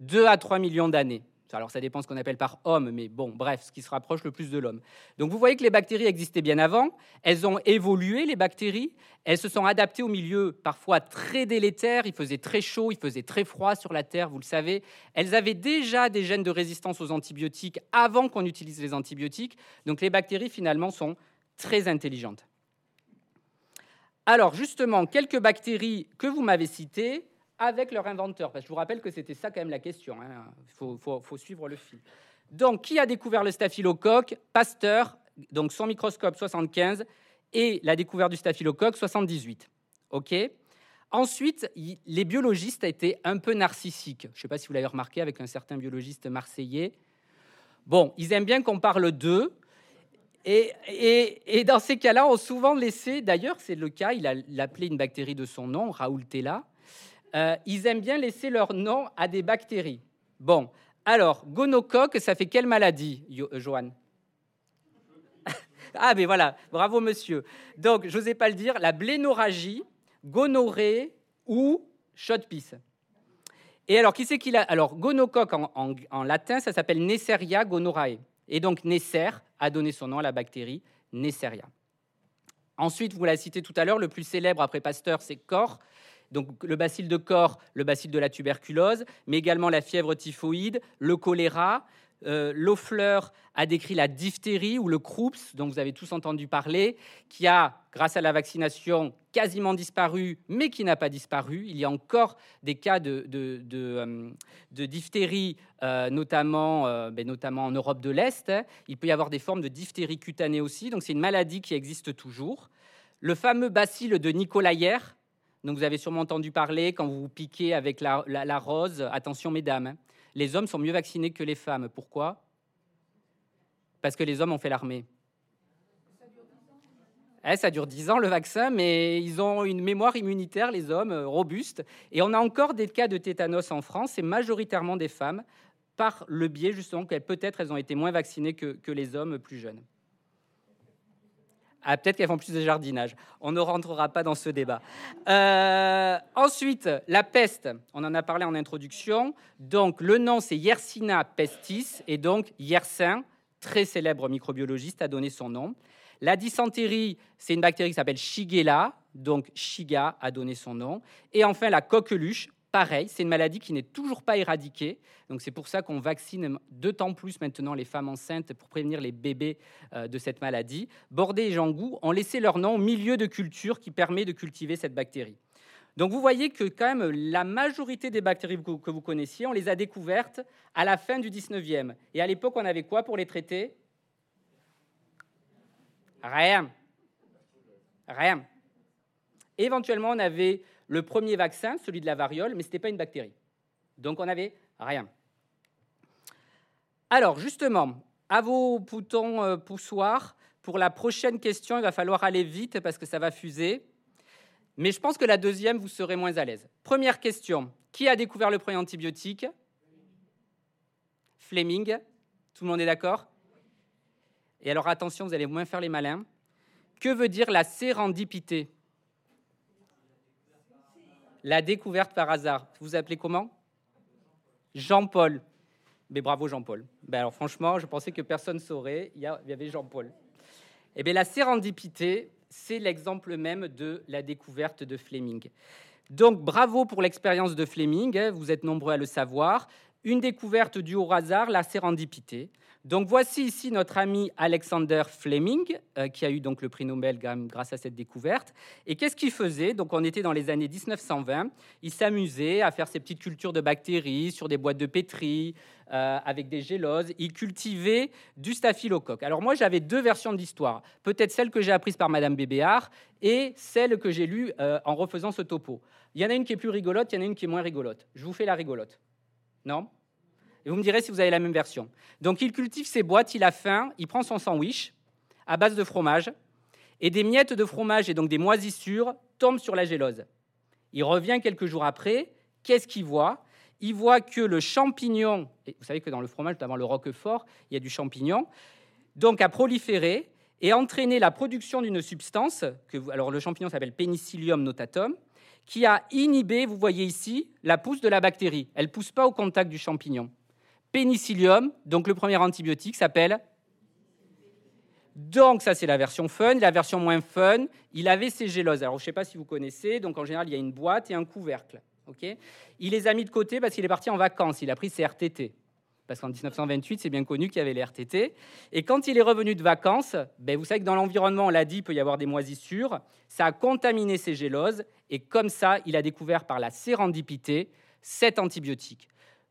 2 à 3 millions d'années. Alors ça dépend ce qu'on appelle par homme, mais bon, bref, ce qui se rapproche le plus de l'homme. Donc vous voyez que les bactéries existaient bien avant, elles ont évolué, les bactéries, elles se sont adaptées au milieu parfois très délétère, il faisait très chaud, il faisait très froid sur la Terre, vous le savez. Elles avaient déjà des gènes de résistance aux antibiotiques avant qu'on utilise les antibiotiques, donc les bactéries finalement sont très intelligentes. Alors justement, quelques bactéries que vous m'avez citées, avec leur inventeur. Parce je vous rappelle que c'était ça quand même la question. Il hein. faut, suivre le fil. Donc, qui a découvert le staphylocoque? Pasteur, donc son microscope 75, et la découverte du staphylocoque 78. OK? Ensuite, les biologistes étaient un peu narcissiques. Je ne sais pas si vous l'avez remarqué avec un certain biologiste marseillais. Bon, ils aiment bien qu'on parle d'eux. Et, dans ces cas-là, on souvent laissé, d'ailleurs c'est le cas, il a appelé une bactérie de son nom, Raoul Tella, euh, ils aiment bien laisser leur nom à des bactéries. Bon, alors, gonocoque, ça fait quelle maladie, euh, Joanne Ah, mais voilà, bravo monsieur. Donc, je n'osais pas le dire, la blénorragie, gonorrhée ou shot-pisse. Et alors, qui c'est qu'il a Alors, gonocoque en, latin, ça s'appelle Neisseria gonorrhoeae. Et donc, Neisser a donné son nom à la bactérie Neisseria. Ensuite, vous l'avez cité tout à l'heure, le plus célèbre après Pasteur, c'est Cor. Donc, le bacille de Cor, le bacille de la tuberculose, mais également la fièvre typhoïde, le choléra, euh, a décrit la diphtérie ou le croups, dont vous avez tous entendu parler, qui a, grâce à la vaccination, quasiment disparu, mais qui n'a pas disparu. Il y a encore des cas de, de, euh, diphtérie, euh, notamment, ben, notamment en Europe de l'Est. Il peut y avoir des formes de diphtérie cutanée aussi, donc c'est une maladie qui existe toujours. Le fameux bacille de Nicolaïer, dont vous avez sûrement entendu parler quand vous vous piquez avec la, la rose. Attention, mesdames. Hein les hommes sont mieux vaccinés que les femmes. Pourquoi? Parce que les hommes ont fait l'armée. Eh, ça dure 10 ans le vaccin, mais ils ont une mémoire immunitaire, les hommes, euh, robuste. Et on a encore des cas de tétanos en France, et majoritairement des femmes, par le biais justement qu'elles peut-être elles ont été moins vaccinées que les hommes plus jeunes. Ah, peut-être qu'elles font plus de jardinage. On ne rentrera pas dans ce débat. Euh, ensuite, la peste. On en a parlé en introduction. Donc, le nom, c'est Yersina pestis. Et donc, Yersin, très célèbre microbiologiste, a donné son nom. La dysenterie, c'est une bactérie qui s'appelle Shigella. Donc, Shiga a donné son nom. Et enfin, la coqueluche, pareil, c'est une maladie qui n'est toujours pas éradiquée. Donc c'est pour ça qu'on vaccine d'autant plus maintenant les femmes enceintes pour prévenir les bébés euh, de cette maladie. Bordé et Jangou ont laissé leur nom au milieu de culture qui permet de cultiver cette bactérie. Donc vous voyez que quand même la majorité des bactéries que vous connaissiez, on les a découvertes à la fin du 19e. Et à l'époque, on avait quoi pour les traiter? Rien. Rien. Éventuellement, on avait le premier vaccin, celui de la variole, mais ce n'était pas une bactérie. Donc on n'avait rien. Alors justement, à vos boutons euh, poussoirs, pour la prochaine question, il va falloir aller vite parce que ça va fuser. Mais je pense que la deuxième, vous serez moins à l'aise. Première question, qui a découvert le premier antibiotique? Fleming. Tout le monde est d'accord? Et alors attention, vous allez moins faire les malins. Que veut dire la sérendipité? La découverte par hasard. Vous vous appelez comment? Jean-Paul. Mais bravo Jean-Paul. Ben alors franchement, je pensais que personne saurait. Il y avait Jean-Paul. Eh bien, la sérendipité, c'est l'exemple même de la découverte de Fleming. Donc bravo pour l'expérience de Fleming, hein, vous êtes nombreux à le savoir. Une découverte due au hasard, la sérendipité. Donc voici ici notre ami Alexander Fleming, euh, qui a eu donc le prix Nobel grâce à cette découverte. Et qu'est-ce qu'il faisait? Donc on était dans les années 1920. Il s'amusait à faire ses petites cultures de bactéries sur des boîtes de pétri, euh, avec des géloses. Il cultivait du staphylocoque. Alors moi j'avais deux versions de l'histoire. Peut-être celle que j'ai apprise par Madame Bébéard et celle que j'ai lue euh, en refaisant ce topo. Il y en a une qui est plus rigolote, il y en a une qui est moins rigolote. Je vous fais la rigolote. Non et vous me direz si vous avez la même version. Donc il cultive ses boîtes, il a faim, il prend son sandwich à base de fromage, et des miettes de fromage et donc des moisissures tombent sur la gélose. Il revient quelques jours après, qu'est-ce qu'il voit? Il voit que le champignon, et vous savez que dans le fromage, notamment le roquefort, il y a du champignon, donc a proliféré et entraîné la production d'une substance, que alors le champignon s'appelle Penicillium notatum, qui a inhibé, vous voyez ici, la pousse de la bactérie. Elle ne pousse pas au contact du champignon pénicillium, donc le premier antibiotique, s'appelle. Donc ça c'est la version fun. La version moins fun, il avait ses géloses. Alors je ne sais pas si vous connaissez, donc en général il y a une boîte et un couvercle. il les a mis de côté parce qu'il est parti en vacances, il a pris ses RTT. Parce qu'en 1928, c'est bien connu qu'il y avait les RTT. Et quand il est revenu de vacances, ben vous savez que dans l'environnement, on l'a dit, il peut y avoir des moisissures. Ça a contaminé ses géloses. Et comme ça, il a découvert par la sérendipité cet antibiotique.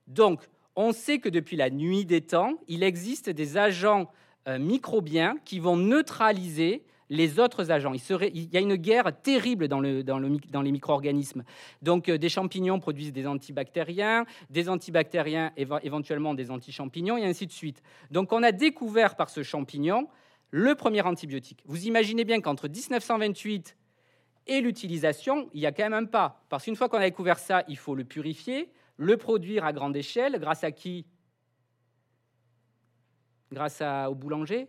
Donc, on sait que depuis la nuit des temps, il existe des agents euh, microbiens qui vont neutraliser les autres agents. Il, y a une guerre terrible dans, les micro-organismes. Donc euh, des champignons produisent des antibactériens, des antibactériens éventuellement des antichampignons, et ainsi de suite. Donc on a découvert par ce champignon le premier antibiotique. Vous imaginez bien qu'entre 1928 et l'utilisation, il y a quand même un pas. Parce qu'une fois qu'on a découvert ça, il faut le purifier, le produire à grande échelle, grâce à qui? Grâce au boulanger?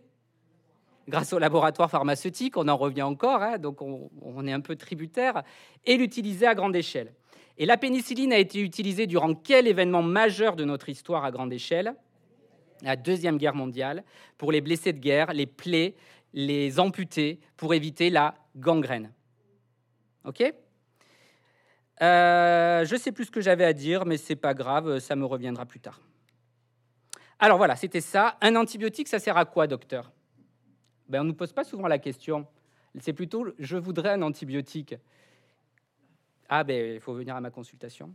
Grâce au laboratoire pharmaceutique, on en revient encore, hein, donc on, est un peu tributaire, et l'utiliser à grande échelle. Et la pénicilline a été utilisée durant quel événement majeur de notre histoire à grande échelle? La Deuxième Guerre mondiale, pour les blessés de guerre, les plaies, les amputés, pour éviter la gangrène. OK? Euh, Je sais plus ce que j'avais à dire, mais c'est pas grave, ça me reviendra plus tard. Alors voilà, c'était ça. Un antibiotique, ça sert à quoi, docteur? Ben, On ne nous pose pas souvent la question. C'est plutôt je voudrais un antibiotique. Ah ben il faut venir à ma consultation.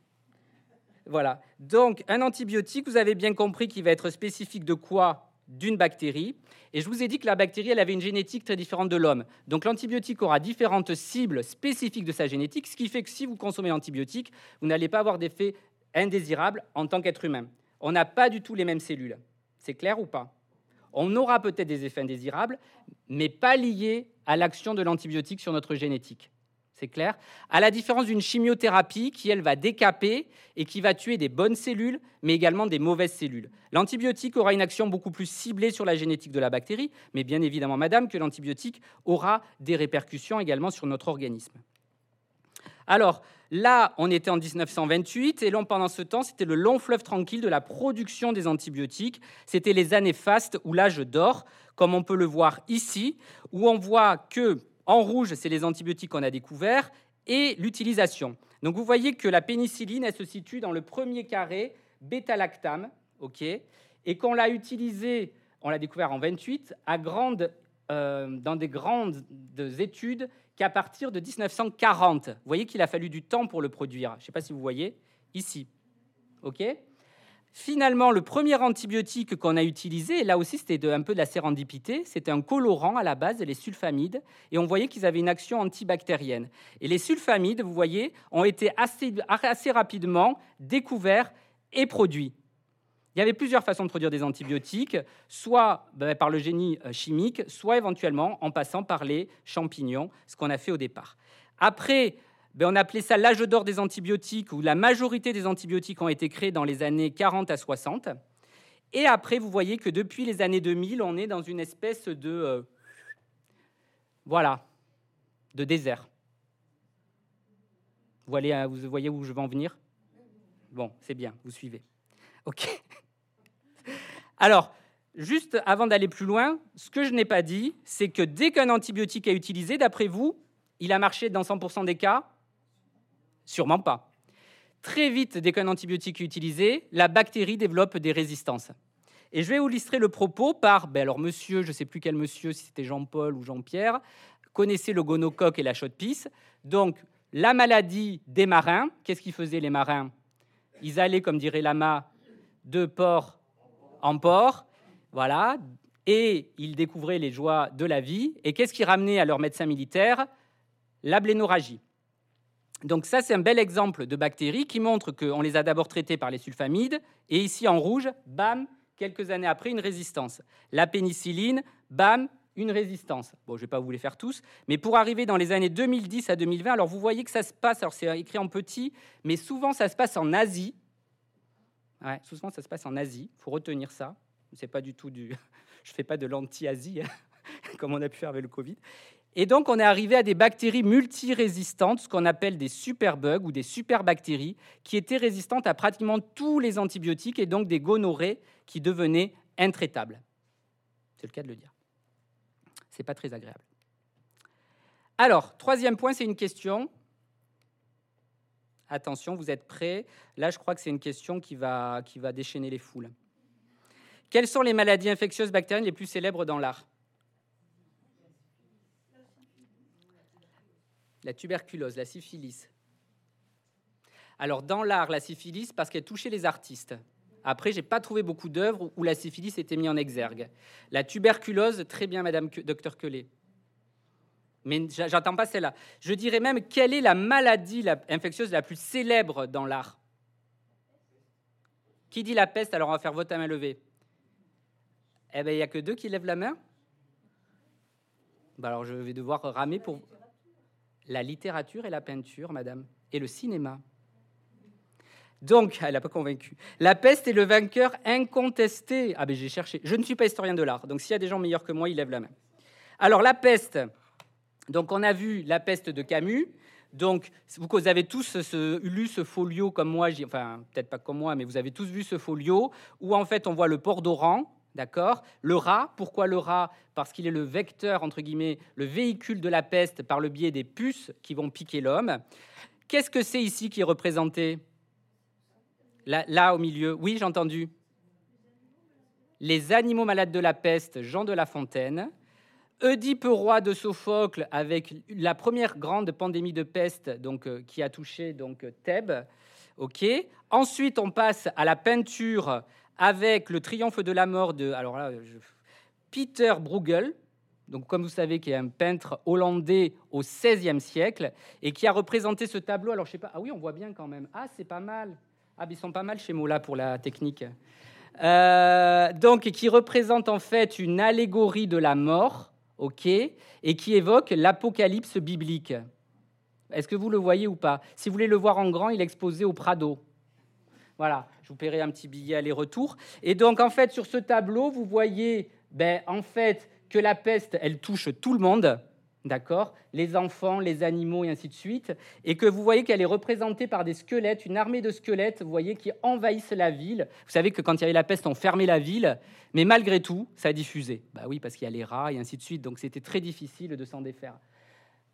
Voilà. Donc un antibiotique, vous avez bien compris qu'il va être spécifique de quoi? D'une bactérie. Et je vous ai dit que la bactérie, elle avait une génétique très différente de l'homme. Donc l'antibiotique aura différentes cibles spécifiques de sa génétique, ce qui fait que si vous consommez l'antibiotique, vous n'allez pas avoir d'effet indésirable en tant qu'être humain. On n'a pas du tout les mêmes cellules. C'est clair ou pas? On aura peut-être des effets indésirables, mais pas liés à l'action de l'antibiotique sur notre génétique. C'est clair? À la différence d'une chimiothérapie qui, elle, va décaper et qui va tuer des bonnes cellules, mais également des mauvaises cellules. L'antibiotique aura une action beaucoup plus ciblée sur la génétique de la bactérie, mais bien évidemment, madame, que l'antibiotique aura des répercussions également sur notre organisme. Alors, là, on était en 1928, et pendant ce temps, c'était le long fleuve tranquille de la production des antibiotiques. C'était les années fastes ou l'âge d'or, comme on peut le voir ici, où on voit que en rouge, c'est les antibiotiques qu'on a découverts et l'utilisation. Donc vous voyez que la pénicilline, elle se situe dans le premier carré, bêta-lactame, ok, et qu'on l'a utilisée, on l'a découvert en 28, à grande, euh, dans des grandes études qu'à partir de 1940. Vous voyez qu'il a fallu du temps pour le produire. Je ne sais pas si vous voyez ici, ok. Finalement, le premier antibiotique qu'on a utilisé, là aussi c'était un peu de la sérendipité, c'était un colorant à la base, les sulfamides, et on voyait qu'ils avaient une action antibactérienne. Et les sulfamides, vous voyez, ont été assez, assez rapidement découverts et produits. Il y avait plusieurs façons de produire des antibiotiques, soit ben, par le génie euh, chimique, soit éventuellement en passant par les champignons, ce qu'on a fait au départ. Après, ben, on appelait ça l'âge d'or des antibiotiques, où la majorité des antibiotiques ont été créés dans les années 40 à 60. Et après, vous voyez que depuis les années 2000, on est dans une espèce de... Euh, voilà, de désert. Euh, vous voyez où je veux en venir? Bon, c'est bien, vous suivez. OK. Alors, juste avant d'aller plus loin, ce que je n'ai pas dit, c'est que dès qu'un antibiotique est utilisé, d'après vous, il a marché dans 100% des cas? Sûrement pas. Très vite, dès qu'un antibiotique est utilisé, la bactérie développe des résistances. Et je vais illustrer le propos par, ben alors monsieur, je ne sais plus quel monsieur, si c'était Jean-Paul ou Jean-Pierre, connaissait le gonocoque et la chaude-pisse. Donc, la maladie des marins, qu'est-ce qu'ils faisaient les marins? Ils allaient, comme dirait Lama, de port en port, voilà, et ils découvraient les joies de la vie. Et qu'est-ce qui ramenait à leur médecin militaire? La blénorragie. Donc ça, c'est un bel exemple de bactéries qui montre qu'on les a d'abord traitées par les sulfamides, et ici en rouge, bam, quelques années après, une résistance. La pénicilline, bam, une résistance. Bon, je ne vais pas vous les faire tous, mais pour arriver dans les années 2010 à 2020, alors vous voyez que ça se passe, alors c'est écrit en petit, mais souvent ça se passe en Asie. Souvent ça se passe en Asie, il faut retenir ça. C'est pas du tout du... Je fais pas de l'anti-Asie, comme on a pu faire avec le Covid. Et donc, on est arrivé à des bactéries multirésistantes, ce qu'on appelle des superbugs ou des superbactéries, qui étaient résistantes à pratiquement tous les antibiotiques et donc des gonorrhées qui devenaient intraitables. C'est le cas de le dire. C'est pas très agréable. Alors, troisième point, c'est une question. Attention, vous êtes prêts Là, je crois que c'est une question qui va, déchaîner les foules. Quelles sont les maladies infectieuses bactériennes les plus célèbres dans l'art? La tuberculose, la syphilis. Alors dans l'art, la syphilis, parce qu'elle touchait les artistes. Après, j'ai pas trouvé beaucoup d'œuvres où la syphilis était mise en exergue. La tuberculose, très bien, Madame Docteur Quelet. Mais j'attends pas celle-là. Je dirais même quelle est la maladie infectieuse la plus célèbre dans l'art? Qui dit la peste Alors on va faire vote à main levée. Eh bien, il n'y a que deux qui lèvent la main. Bah, alors je vais devoir ramer pour la littérature et la peinture, madame, et le cinéma. Donc, elle n'a pas convaincu. La peste est le vainqueur incontesté. Ah ben j'ai cherché. Je ne suis pas historien de l'art, donc s'il y a des gens meilleurs que moi, ils lèvent la main. Alors la peste. Donc on a vu la peste de Camus. Donc, vous avez tous lu ce folio comme moi, enfin, peut-être pas comme moi, mais vous avez tous vu ce folio où en fait on voit le port d'Oran, d'accord? Le rat, pourquoi le rat? Parce qu'il est le vecteur, entre guillemets, le véhicule de la peste par le biais des puces qui vont piquer l'homme. Qu'est-ce que c'est ici qui est représenté? Là, là au milieu, oui, j'ai entendu. Les animaux malades de la peste, Jean de La Fontaine. Oedipe roi de Sophocle avec la première grande pandémie de peste donc, euh, qui a touché donc, Thèbes. ok Ensuite, on passe à la peinture avec le triomphe de la mort de alors là, Peter Bruegel, donc comme vous savez, qui est un peintre hollandais au XVIe siècle et qui a représenté ce tableau. Alors je sais pas, ah oui, on voit bien quand même. Ah, c'est pas mal. Ah, ils sont pas mal chez Mola pour la technique. Euh, donc, qui représente en fait une allégorie de la mort ok, et qui évoque l'Apocalypse biblique. Est-ce que vous le voyez ou pas? Si vous voulez le voir en grand, il est exposé au Prado. Voilà, je vous paierai un petit billet aller-retour. Et donc, en fait, sur ce tableau, vous voyez ben, en fait, que la peste, elle touche tout le monde d'accord? Les enfants, les animaux et ainsi de suite, et que vous voyez qu'elle est représentée par des squelettes, une armée de squelettes, vous voyez, qui envahissent la ville. Vous savez que quand il y avait la peste, on fermait la ville, mais malgré tout, ça a diffusé. Bah oui, parce qu'il y a les rats et ainsi de suite, donc c'était très difficile de s'en défaire.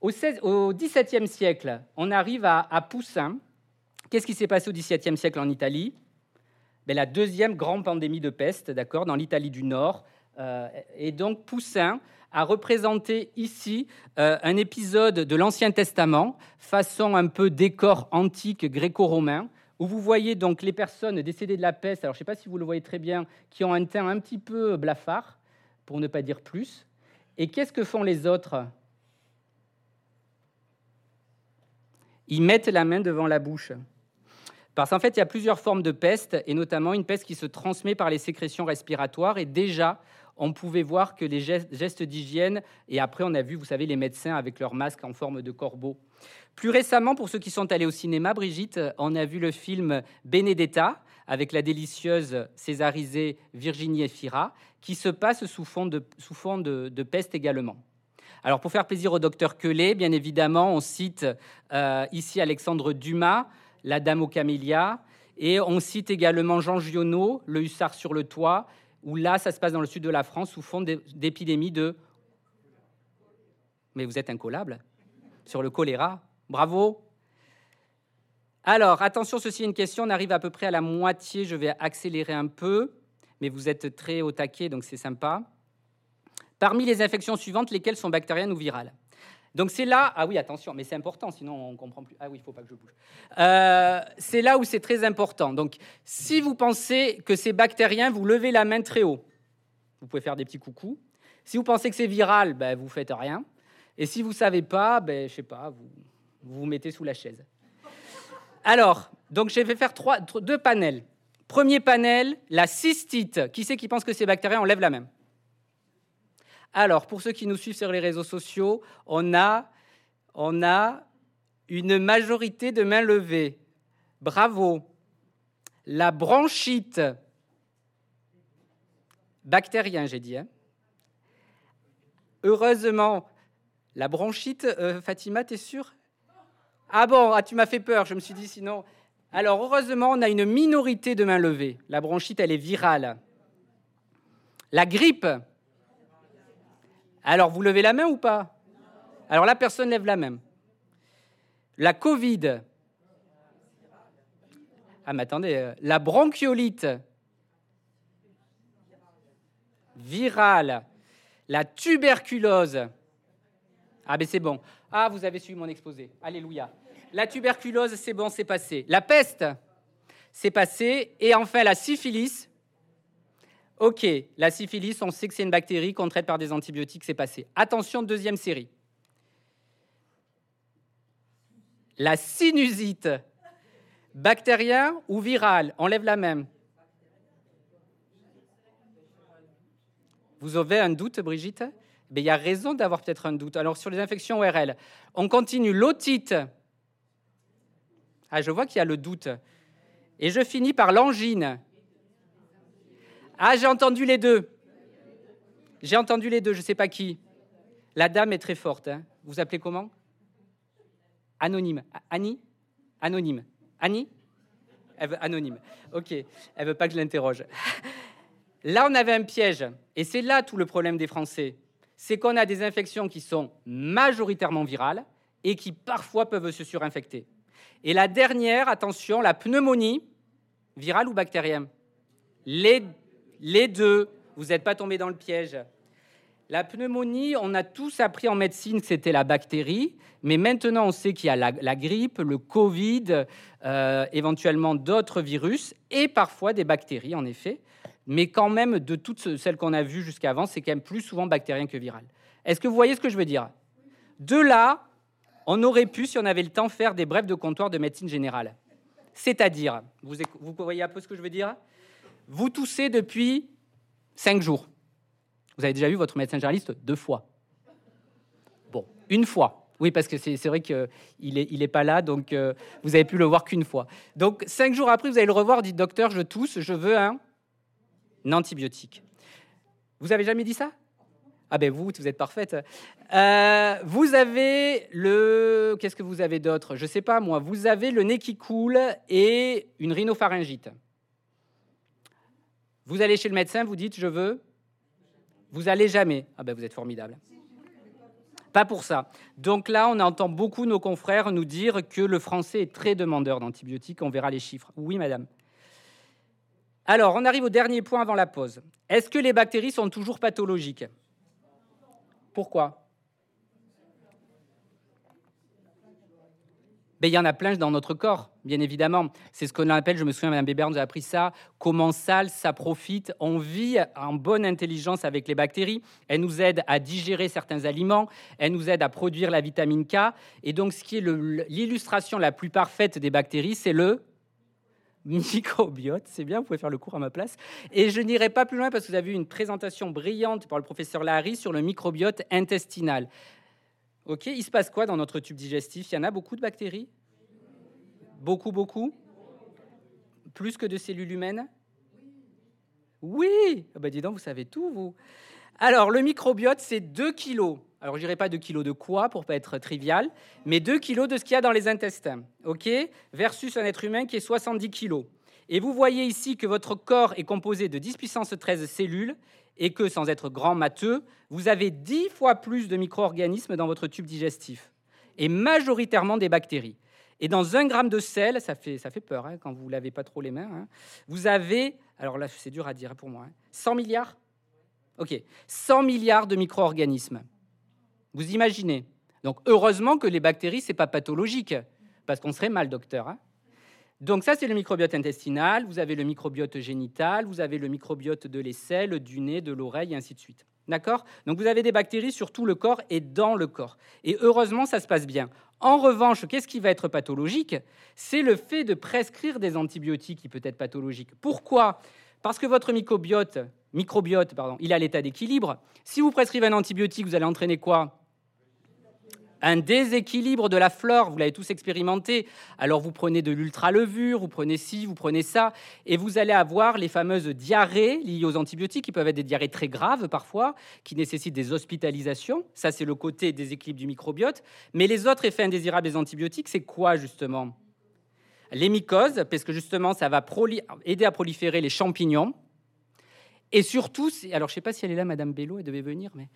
Au, XVIIe siècle, on arrive à, Poussin. Qu'est-ce qui s'est passé au XVIIe siècle en Italie? Ben, La deuxième grande pandémie de peste, d'accord, dans l'Italie du Nord. Euh, et donc Poussin a représenté ici euh, un épisode de l'Ancien Testament, façon un peu décor antique gréco-romain, où vous voyez donc les personnes décédées de la peste, alors je ne sais pas si vous le voyez très bien, qui ont un teint un petit peu blafard, pour ne pas dire plus. Et qu'est-ce que font les autres? Ils mettent la main devant la bouche. Parce qu'en fait, il y a plusieurs formes de peste, et notamment une peste qui se transmet par les sécrétions respiratoires. Et déjà, on pouvait voir que les gestes d'hygiène, et après on a vu, vous savez, les médecins avec leurs masques en forme de corbeau. Plus récemment, pour ceux qui sont allés au cinéma, Brigitte, on a vu le film Benedetta avec la délicieuse césarisée Virginie Efira, qui se passe sous fond de, sous fond de, peste également. Alors pour faire plaisir au docteur Quelet, bien évidemment, on cite euh, ici Alexandre Dumas, La Dame aux Camélias, et on cite également Jean Giono, Le Hussard sur le toit, où là, ça se passe dans le sud de la France sous fond d'épidémie de... Mais vous êtes incollable sur le choléra. Bravo. Alors, attention, ceci est une question. On arrive à peu près à la moitié. Je vais accélérer un peu, mais vous êtes très au taquet, donc c'est sympa. Parmi les infections suivantes, lesquelles sont bactériennes ou virales? Donc c'est là, ah oui, attention, mais c'est important, sinon on comprend plus. Ah oui, il faut pas que je bouge. Euh, c'est là où c'est très important. Donc si vous pensez que c'est bactérien, vous levez la main très haut. Vous pouvez faire des petits coucous. Si vous pensez que c'est viral, ben, vous faites rien. Et si vous savez pas, ben, je sais pas, vous, vous mettez sous la chaise. Alors, donc je vais faire deux panels. Premier panel, la cystite. Qui c'est qui pense que c'est bactérien? On lève la main. Alors, pour ceux qui nous suivent sur les réseaux sociaux, on a, a une majorité de mains levées. Bravo. La bronchite, bactérien, j'ai dit. Hein. Heureusement, la bronchite, euh, Fatima, t'es sûre? Ah bon, ah, tu m'as fait peur, je me suis dit sinon. Alors, heureusement, on a une minorité de mains levées. La bronchite, elle est virale. La grippe, alors, vous levez la main ou pas? Alors la personne lève la main. La Covid. Ah, mais attendez, euh, la bronchiolite virale, la tuberculose. Ah, ben c'est bon. Ah, vous avez suivi mon exposé. Alléluia. La tuberculose, c'est bon, c'est passé. La peste, c'est passé. Et enfin, la syphilis, Ok, la syphilis, on sait que c'est une bactérie qu'on traite par des antibiotiques, c'est passé. Attention, deuxième série. La sinusite, bactérien ou viral? Enlève la même. Vous avez un doute, Brigitte? Mais il y a raison d'avoir peut-être un doute. Alors, sur les infections ORL, on continue. L'otite. Ah, je vois qu'il y a le doute. Et je finis par l'angine. Ah, j'ai entendu les deux. J'ai entendu les deux, je ne sais pas qui. La dame est très forte. Hein. Vous appelez comment? Anonyme. Annie? Anonyme. Annie? Anonyme. Ok. Elle veut pas que je l'interroge. Là, on avait un piège. Et c'est là tout le problème des Français. C'est qu'on a des infections qui sont majoritairement virales et qui parfois peuvent se surinfecter. Et la dernière, attention, la pneumonie, virale ou bactérienne les, les deux. Vous n'êtes pas tombé dans le piège. La pneumonie, on a tous appris en médecine que c'était la bactérie, mais maintenant on sait qu'il y a la, grippe, le Covid, euh, éventuellement d'autres virus et parfois des bactéries, en effet. Mais quand même, de toutes celles qu'on a vues jusqu'avant, c'est quand même plus souvent bactérien que viral. Est-ce que vous voyez ce que je veux dire? De là, on aurait pu, si on avait le temps, faire des brèves de comptoir de médecine générale. C'est-à-dire, vous, vous voyez un peu ce que je veux dire? Vous toussez depuis cinq jours. Vous avez déjà vu votre médecin généraliste deux fois. Bon, une fois. Oui, parce que c'est vrai qu'il n'est il est pas là, donc euh, vous avez pu le voir qu'une fois. Donc, cinq jours après, vous allez le revoir, dites docteur, je tousse, je veux un, antibiotique. Vous avez jamais dit ça? Ah ben vous, vous êtes parfaite. Euh, vous avez le... Qu'est-ce que vous avez d'autre? Je sais pas, moi. Vous avez le nez qui coule et une rhinopharyngite. Vous allez chez le médecin, vous dites, je veux vous allez jamais. Ah ben vous êtes formidable. Pas pour ça. Donc là, on entend beaucoup nos confrères nous dire que le français est très demandeur d'antibiotiques. On verra les chiffres. Oui, madame. Alors, on arrive au dernier point avant la pause. Est-ce que les bactéries sont toujours pathologiques? Pourquoi? Ben, il y en a plein dans notre corps, bien évidemment. C'est ce qu'on appelle, je me souviens, Mme Bébert nous a appris ça, comment sale, ça profite. On vit en bonne intelligence avec les bactéries. Elles nous aident à digérer certains aliments, elles nous aident à produire la vitamine K. Et donc, ce qui est l'illustration la plus parfaite des bactéries, c'est le microbiote. C'est bien, vous pouvez faire le cours à ma place. Et je n'irai pas plus loin parce que vous avez eu une présentation brillante par le professeur Lahari sur le microbiote intestinal. Ok, il se passe quoi dans notre tube digestif? Il y en a beaucoup de bactéries? Beaucoup, beaucoup? Plus que de cellules humaines? Oui ah bah Dis donc, vous savez tout, vous. Alors, le microbiote, c'est 2 kilos. Alors, je dirais pas 2 kilos de quoi, pour pas être trivial, mais 2 kilos de ce qu'il y a dans les intestins. OK? Versus un être humain qui est 70 kilos. Et vous voyez ici que votre corps est composé de 10 puissance 13 cellules et que, sans être grand matheux, vous avez dix fois plus de micro-organismes dans votre tube digestif, et majoritairement des bactéries. Et dans un gramme de sel, ça fait, ça fait peur hein, quand vous ne lavez pas trop les mains, hein, vous avez, alors là c'est dur à dire pour moi, 100 hein, milliards? Ok, 100 milliards de micro-organismes. Vous imaginez? Donc heureusement que les bactéries, ce n'est pas pathologique, parce qu'on serait mal, docteur. Donc ça, c'est le microbiote intestinal, vous avez le microbiote génital, vous avez le microbiote de l'aisselle, du nez, de l'oreille, et ainsi de suite. D'accord? Donc vous avez des bactéries sur tout le corps et dans le corps. Et heureusement, ça se passe bien. En revanche, qu'est-ce qui va être pathologique? C'est le fait de prescrire des antibiotiques qui peut être pathologique. Pourquoi? Parce que votre microbiote, pardon, il a l'état d'équilibre. Si vous prescrivez un antibiotique, vous allez entraîner quoi? Un déséquilibre de la flore, vous l'avez tous expérimenté. Alors vous prenez de l'ultralevure, vous prenez ci, vous prenez ça, et vous allez avoir les fameuses diarrhées liées aux antibiotiques, qui peuvent être des diarrhées très graves parfois, qui nécessitent des hospitalisations. Ça, c'est le côté déséquilibre du microbiote. Mais les autres effets indésirables des antibiotiques, c'est quoi justement? Les mycoses, parce que justement, ça va aider à proliférer les champignons. Et surtout, alors je ne sais pas si elle est là, Madame Bello, elle devait venir, mais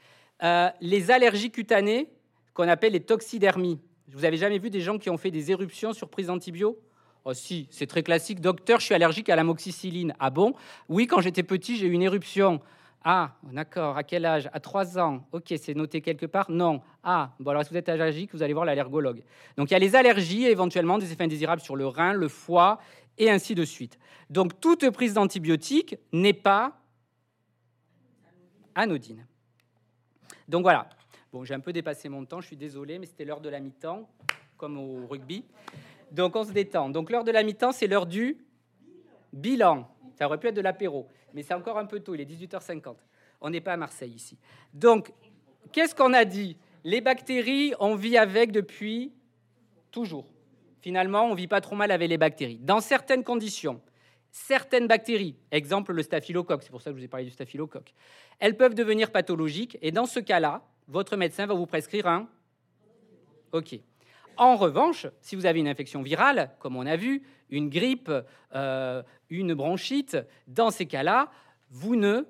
euh, les allergies cutanées qu'on appelle les toxidermies. Vous avez jamais vu des gens qui ont fait des éruptions sur prise d'antibio? Oh si, c'est très classique. Docteur, je suis allergique à la moxicilline. Ah bon? Oui, quand j'étais petit, j'ai eu une éruption. Ah, d'accord. À quel âge? À 3 ans. Ok, c'est noté quelque part? Non. Ah, bon alors si vous êtes allergique, vous allez voir l'allergologue. Donc il y a les allergies et éventuellement des effets indésirables sur le rein, le foie et ainsi de suite. Donc toute prise d'antibiotiques n'est pas anodine. Donc voilà, Bon, j'ai un peu dépassé mon temps, je suis désolé, mais c'était l'heure de la mi-temps, comme au rugby. Donc on se détend. Donc l'heure de la mi-temps, c'est l'heure du bilan. Ça aurait pu être de l'apéro, mais c'est encore un peu tôt, il est 18h50. On n'est pas à Marseille ici. Donc, qu'est-ce qu'on a dit? Les bactéries, on vit avec depuis toujours. Finalement, on vit pas trop mal avec les bactéries. Dans certaines conditions, certaines bactéries, exemple le staphylocoque, c'est pour ça que je vous ai parlé du staphylocoque, elles peuvent devenir pathologiques. Et dans ce cas-là, votre médecin va vous prescrire un OK. En revanche, si vous avez une infection virale, comme on a vu, une grippe, euh, une bronchite, dans ces cas-là, vous ne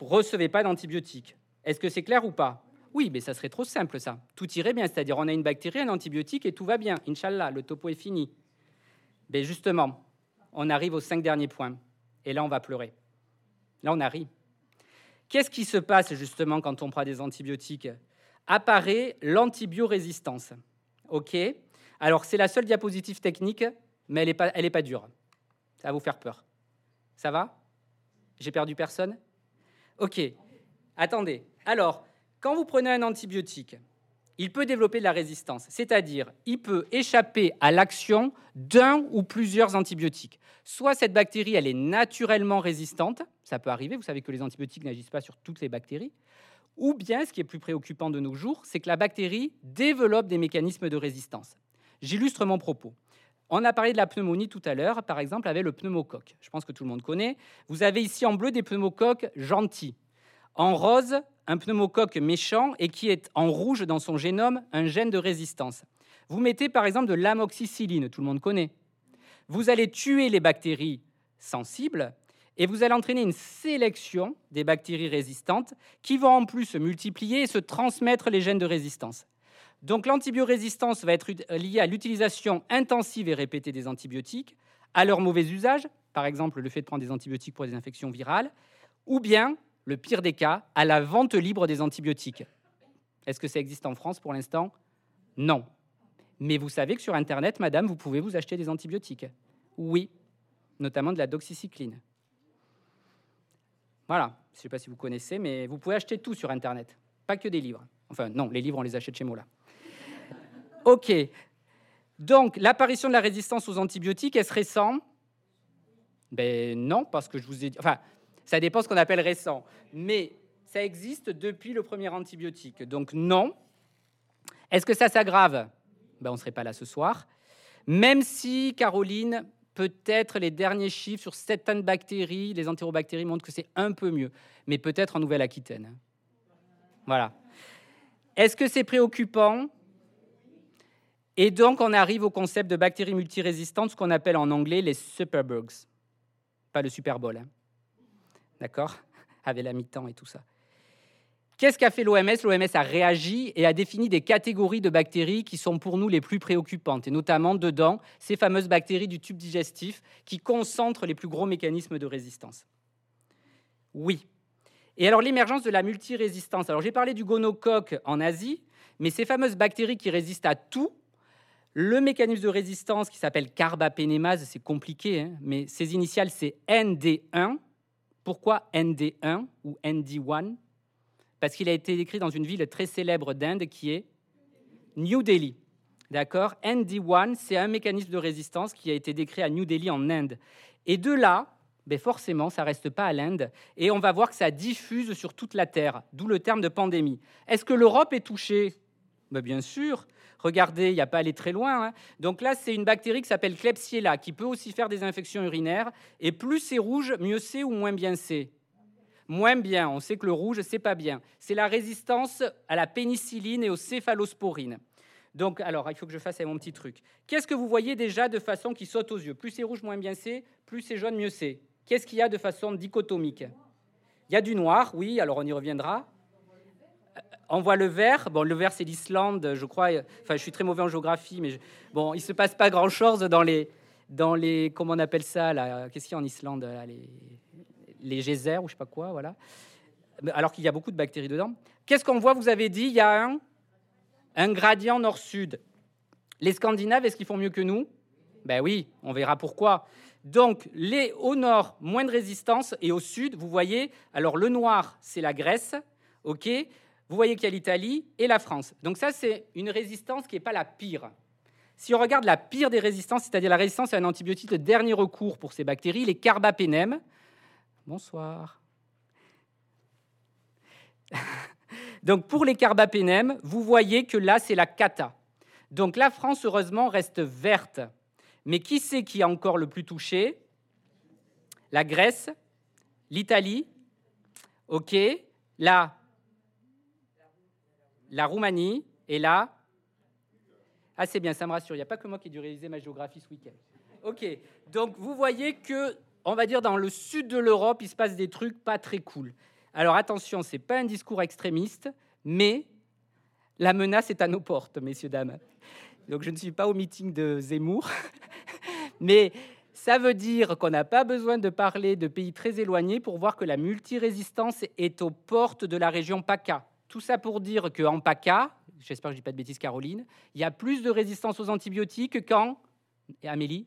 recevez pas d'antibiotiques. Est-ce que c'est clair ou pas? Oui, mais ça serait trop simple ça. Tout irait bien, c'est-à-dire on a une bactérie, un antibiotique et tout va bien. Inch'Allah, le topo est fini. Mais justement, on arrive aux cinq derniers points. Et là, on va pleurer. Là, on arrive. Qu'est-ce qui se passe justement quand on prend des antibiotiques? Apparaît l'antibiorésistance. OK? Alors, c'est la seule diapositive technique, mais elle n'est pas, pas dure. Ça va vous faire peur. Ça va? J'ai perdu personne? OK. Attendez. Alors, quand vous prenez un antibiotique, il peut développer de la résistance, c'est-à-dire il peut échapper à l'action d'un ou plusieurs antibiotiques. Soit cette bactérie, elle est naturellement résistante, ça peut arriver, vous savez que les antibiotiques n'agissent pas sur toutes les bactéries, ou bien, ce qui est plus préoccupant de nos jours, c'est que la bactérie développe des mécanismes de résistance. J'illustre mon propos. On a parlé de la pneumonie tout à l'heure, par exemple avec le pneumocoque. Je pense que tout le monde connaît. Vous avez ici en bleu des pneumocoques gentils. En rose, un pneumocoque méchant et qui est en rouge dans son génome un gène de résistance. Vous mettez par exemple de l'amoxicilline, tout le monde connaît. Vous allez tuer les bactéries sensibles et vous allez entraîner une sélection des bactéries résistantes qui vont en plus se multiplier et se transmettre les gènes de résistance. Donc l'antibiorésistance va être liée à l'utilisation intensive et répétée des antibiotiques, à leur mauvais usage, par exemple le fait de prendre des antibiotiques pour des infections virales, ou bien le pire des cas, à la vente libre des antibiotiques. Est-ce que ça existe en France pour l'instant? Non. Mais vous savez que sur Internet, madame, vous pouvez vous acheter des antibiotiques. Oui, notamment de la doxycycline. Voilà, je ne sais pas si vous connaissez, mais vous pouvez acheter tout sur Internet, pas que des livres. Enfin, non, les livres, on les achète chez Mola. OK. Donc, l'apparition de la résistance aux antibiotiques, est-ce récent? Ben non, parce que je vous ai dit... Enfin, ça dépend ce qu'on appelle récent. Mais ça existe depuis le premier antibiotique. Donc non. Est-ce que ça s'aggrave? Ben, On ne serait pas là ce soir. Même si, Caroline, peut-être les derniers chiffres sur certaines bactéries, les entérobactéries montrent que c'est un peu mieux. Mais peut-être en Nouvelle-Aquitaine. Voilà. Est-ce que c'est préoccupant? Et donc, on arrive au concept de bactéries multirésistantes, ce qu'on appelle en anglais les superbugs. Pas le Super Bowl. Hein d'accord Avec la mi-temps et tout ça. Qu'est-ce qu'a fait l'OMS L'OMS a réagi et a défini des catégories de bactéries qui sont pour nous les plus préoccupantes, et notamment dedans ces fameuses bactéries du tube digestif qui concentrent les plus gros mécanismes de résistance. Oui. Et alors l'émergence de la multirésistance. Alors j'ai parlé du gonocoque en Asie, mais ces fameuses bactéries qui résistent à tout, le mécanisme de résistance qui s'appelle carbapénémase, c'est compliqué, hein, mais ses initiales c'est ND1, pourquoi ND1 ou ND1 Parce qu'il a été écrit dans une ville très célèbre d'Inde qui est New Delhi. D'accord? ND1, c'est un mécanisme de résistance qui a été décrit à New Delhi en Inde. Et de là, ben forcément, ça reste pas à l'Inde. Et on va voir que ça diffuse sur toute la Terre, d'où le terme de pandémie. Est-ce que l'Europe est touchée? Ben Bien sûr. Regardez, il n'y a pas à aller très loin. Hein. Donc là, c'est une bactérie qui s'appelle Klebsiella, qui peut aussi faire des infections urinaires. Et plus c'est rouge, mieux c'est ou moins bien c'est? Moins bien. On sait que le rouge, c'est pas bien. C'est la résistance à la pénicilline et aux céphalosporines. Donc, alors, il faut que je fasse mon petit truc. Qu'est-ce que vous voyez déjà de façon qui saute aux yeux? Plus c'est rouge, moins bien c'est. Plus c'est jaune, mieux c'est. Qu'est-ce qu'il y a de façon dichotomique? Il y a du noir, oui, alors on y reviendra on voit le vert. Bon, le vert, c'est l'Islande, je crois. Enfin, je suis très mauvais en géographie, mais bon, il se passe pas grand-chose dans les, dans les, comment on appelle ça là Qu'est-ce qu'il y a en Islande Les, geysers ou je sais pas quoi, voilà. Alors qu'il y a beaucoup de bactéries dedans. Qu'est-ce qu'on voit Vous avez dit, il y a un, un gradient nord-sud. Les Scandinaves, est-ce qu'ils font mieux que nous? Ben oui, on verra pourquoi. Donc, les, au nord, moins de résistance, et au sud, vous voyez, alors le noir, c'est la Grèce, ok vous voyez qu'il y a l'Italie et la France. Donc ça, c'est une résistance qui n'est pas la pire. Si on regarde la pire des résistances, c'est-à-dire la résistance à un antibiotique de dernier recours pour ces bactéries, les carbapénèmes. Bonsoir. Donc pour les carbapénèmes, vous voyez que là, c'est la cata. Donc la France, heureusement, reste verte. Mais qui c'est qui est encore le plus touché? La Grèce, l'Italie, ok, la la Roumanie et la Ah, c'est bien, ça me rassure. Il n'y a pas que moi qui ai dû réaliser ma géographie ce week-end. Ok, donc vous voyez que, on va dire, dans le sud de l'Europe, il se passe des trucs pas très cool. Alors attention, c'est pas un discours extrémiste, mais la menace est à nos portes, messieurs, dames. Donc je ne suis pas au meeting de Zemmour, mais ça veut dire qu'on n'a pas besoin de parler de pays très éloignés pour voir que la multirésistance est aux portes de la région PACA. Tout ça pour dire qu'en PACA, j'espère que je dis pas de bêtises Caroline, il y a plus de résistance aux antibiotiques qu'en... Amélie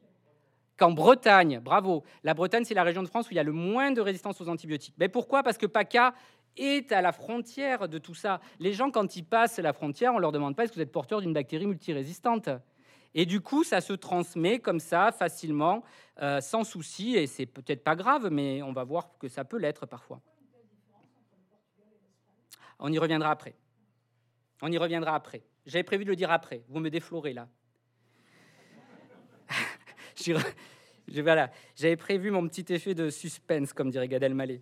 qu'en Bretagne. Bravo. La Bretagne, c'est la région de France où il y a le moins de résistance aux antibiotiques. Mais pourquoi? Parce que PACA est à la frontière de tout ça. Les gens, quand ils passent la frontière, on leur demande pas est-ce que vous êtes porteur d'une bactérie multirésistante? Et du coup, ça se transmet comme ça, facilement, euh, sans souci. Et c'est peut-être pas grave, mais on va voir que ça peut l'être parfois. On y reviendra après. On y reviendra après. J'avais prévu de le dire après. Vous me déflorez là. voilà. J'avais prévu mon petit effet de suspense, comme dirait Gad Elmaleh.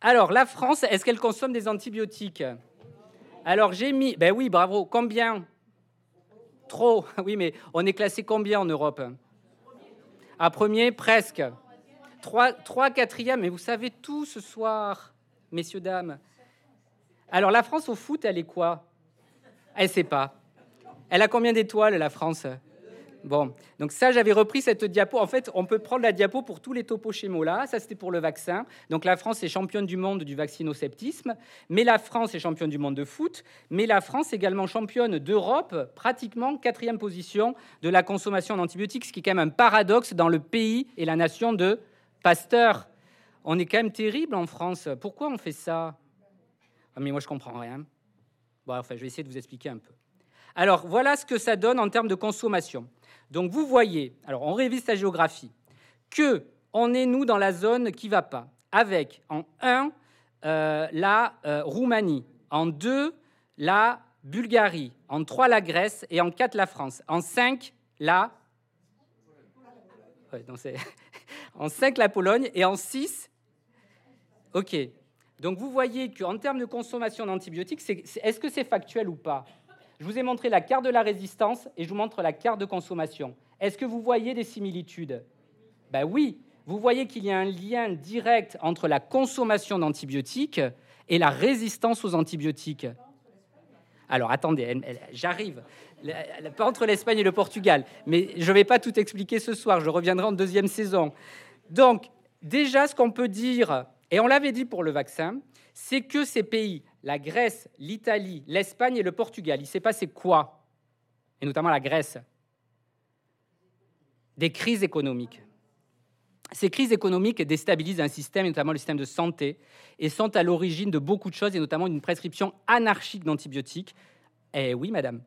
Alors, la France, est-ce qu'elle consomme des antibiotiques? Alors, j'ai mis. Ben oui, bravo. Combien? Trop. Oui, mais on est classé combien en Europe? À premier, presque. Trois, trois, quatrième. Mais vous savez tout ce soir, messieurs, dames. Alors, la France au foot, elle est quoi? Elle sait pas. Elle a combien d'étoiles, la France? Bon, donc ça, j'avais repris cette diapo. En fait, on peut prendre la diapo pour tous les topos schémos là. Ça, c'était pour le vaccin. Donc la France est championne du monde du vaccinosceptisme, mais la France est championne du monde de foot, mais la France est également championne d'Europe, pratiquement quatrième position de la consommation d'antibiotiques, ce qui est quand même un paradoxe dans le pays et la nation de Pasteur. On est quand même terrible en France. Pourquoi on fait ça? Ah, Mais moi, je comprends rien. Bon, enfin, je vais essayer de vous expliquer un peu. Alors, voilà ce que ça donne en termes de consommation. Donc vous voyez, alors on révise sa géographie, que on est nous dans la zone qui va pas, avec en 1 euh, la euh, Roumanie, en 2 la Bulgarie, en 3 la Grèce et en 4 la France, en 5 la en 5 la Pologne et en 6 OK. Donc vous voyez qu'en termes de consommation d'antibiotiques, est-ce que c'est factuel ou pas? Je vous ai montré la carte de la résistance et je vous montre la carte de consommation. Est-ce que vous voyez des similitudes? Ben oui, vous voyez qu'il y a un lien direct entre la consommation d'antibiotiques et la résistance aux antibiotiques. Alors attendez, j'arrive. Pas entre l'Espagne et le Portugal, mais je ne vais pas tout expliquer ce soir, je reviendrai en deuxième saison. Donc, déjà, ce qu'on peut dire, et on l'avait dit pour le vaccin, c'est que ces pays la Grèce, l'Italie, l'Espagne et le Portugal. Il s'est passé quoi? Et notamment la Grèce. Des crises économiques. Ces crises économiques déstabilisent un système, notamment le système de santé, et sont à l'origine de beaucoup de choses, et notamment d'une prescription anarchique d'antibiotiques. Eh oui, madame.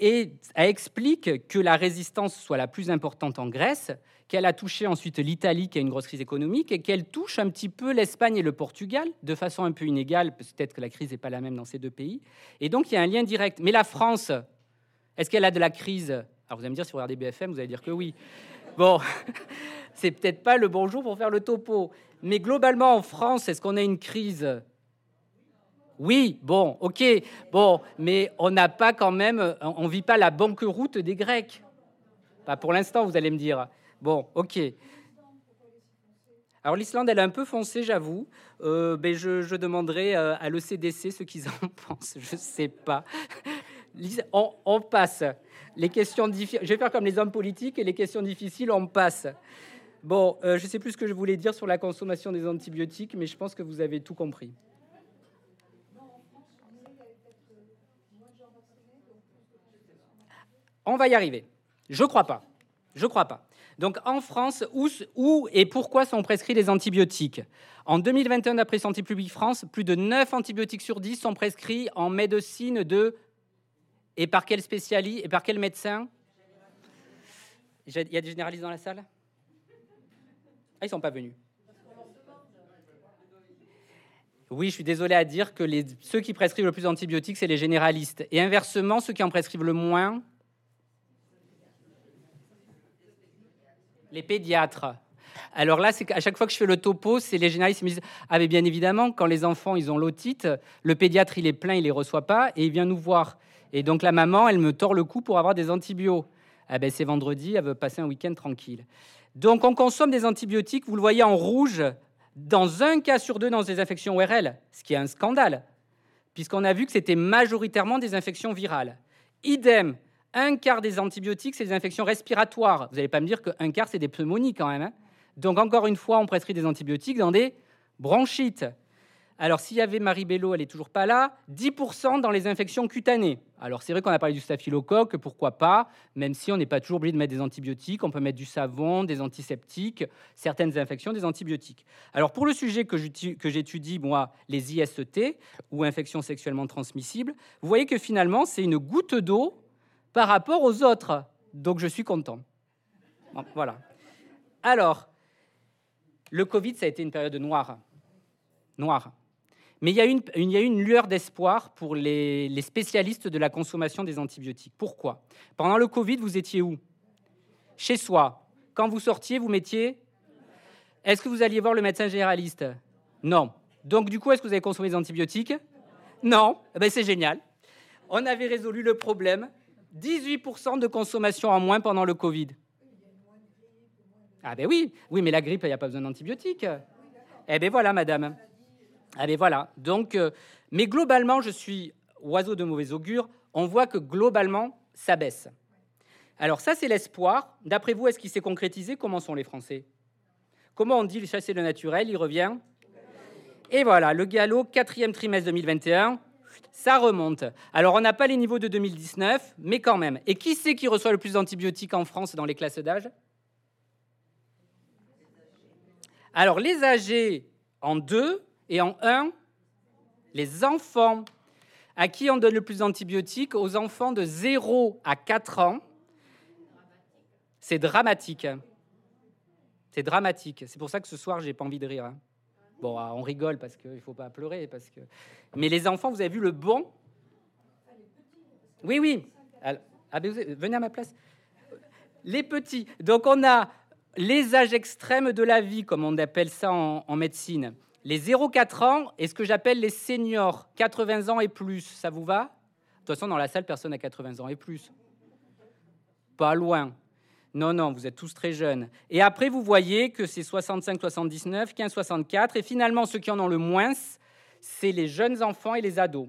Et explique que la résistance soit la plus importante en Grèce, qu'elle a touché ensuite l'Italie, qui a une grosse crise économique, et qu'elle touche un petit peu l'Espagne et le Portugal, de façon un peu inégale, peut-être que la crise n'est pas la même dans ces deux pays. Et donc il y a un lien direct. Mais la France, est-ce qu'elle a de la crise? Alors vous allez me dire, si vous regardez BFM, vous allez dire que oui. Bon, c'est peut-être pas le bon jour pour faire le topo. Mais globalement, en France, est-ce qu'on a une crise? Oui, bon, ok, bon, mais on n'a pas quand même, on vit pas la banqueroute des Grecs. Pas pour l'instant, vous allez me dire. Bon, ok. Alors l'Islande, elle a un peu foncé, j'avoue. Euh, mais je, demanderai euh, à l'ECDC ce qu'ils en pensent. Je sais pas. On, passe. Les questions difficiles. Je vais faire comme les hommes politiques et les questions difficiles, on passe. Bon, euh, je sais plus ce que je voulais dire sur la consommation des antibiotiques, mais je pense que vous avez tout compris. On va y arriver. Je crois pas. Je crois pas. Donc en France, où, et pourquoi sont prescrits les antibiotiques? En 2021, d'après Santé publique France, plus de 9 antibiotiques sur 10 sont prescrits en médecine de... Et par quel spécialiste Et par quel médecin? Il y a des généralistes dans la salle? Ah, ils sont pas venus. Oui, je suis désolé à dire que ceux qui prescrivent le plus d'antibiotiques, c'est les généralistes. Et inversement, ceux qui en prescrivent le moins, Les pédiatres. Alors là, c'est à chaque fois que je fais le topo, c'est les généralistes qui me disent Ah, mais bien évidemment, quand les enfants ils ont l'otite, le pédiatre il est plein, il les reçoit pas, et il vient nous voir. Et donc la maman, elle me tord le cou pour avoir des antibiotiques. Ah ben c'est vendredi, elle veut passer un week-end tranquille. Donc on consomme des antibiotiques, vous le voyez en rouge, dans un cas sur deux dans des infections ORL, ce qui est un scandale, puisqu'on a vu que c'était majoritairement des infections virales. Idem, un quart des antibiotiques, c'est des infections respiratoires. Vous n'allez pas me dire qu'un quart, c'est des pneumonies quand même. Hein. Donc encore une fois, on prescrit des antibiotiques dans des bronchites. Alors, s'il y avait Marie Bello, elle n'est toujours pas là, 10% dans les infections cutanées. Alors, c'est vrai qu'on a parlé du staphylocoque, pourquoi pas, même si on n'est pas toujours obligé de mettre des antibiotiques, on peut mettre du savon, des antiseptiques, certaines infections, des antibiotiques. Alors, pour le sujet que j'étudie, moi, les IST, ou infections sexuellement transmissibles, vous voyez que finalement, c'est une goutte d'eau par rapport aux autres. Donc, je suis content. voilà. Alors, le Covid, ça a été une période noire. Noire. Mais il y a une, lueur d'espoir pour les, spécialistes de la consommation des antibiotiques. Pourquoi? Pendant le Covid, vous étiez où? Chez soi. Quand vous sortiez, vous mettiez Est-ce que vous alliez voir le médecin généraliste? Non. Donc, du coup, est-ce que vous avez consommé des antibiotiques? Non. Eh ben, c'est génial. On avait résolu le problème. 18% de consommation en moins pendant le Covid. Ah ben oui, oui, mais la grippe, il n'y a pas besoin d'antibiotiques. Eh ben voilà, madame. Allez, voilà. Donc, euh, mais globalement, je suis oiseau de mauvais augure. On voit que globalement, ça baisse. Alors ça, c'est l'espoir. D'après vous, est-ce qu'il s'est concrétisé? Comment sont les Français? Comment on dit chasser le naturel Il revient? Et voilà, le galop, quatrième trimestre 2021, ça remonte. Alors, on n'a pas les niveaux de 2019, mais quand même. Et qui c'est qui reçoit le plus d'antibiotiques en France dans les classes d'âge? Alors, les âgés en deux, et en un, les enfants. À qui on donne le plus d'antibiotiques? Aux enfants de 0 à 4 ans. C'est dramatique. C'est dramatique. C'est pour ça que ce soir, j'ai pas envie de rire. Hein. Bon, ah, on rigole parce qu'il ne faut pas pleurer. Parce que... Mais les enfants, vous avez vu le bon? Oui, oui. Ah, venez à ma place. Les petits. Donc, on a les âges extrêmes de la vie, comme on appelle ça en médecine. Les 0-4 ans et ce que j'appelle les seniors, 80 ans et plus, ça vous va? De toute façon, dans la salle, personne n'a 80 ans et plus. Pas loin. Non, non, vous êtes tous très jeunes. Et après, vous voyez que c'est 65, 79, 15, 64. Et finalement, ceux qui en ont le moins, c'est les jeunes enfants et les ados.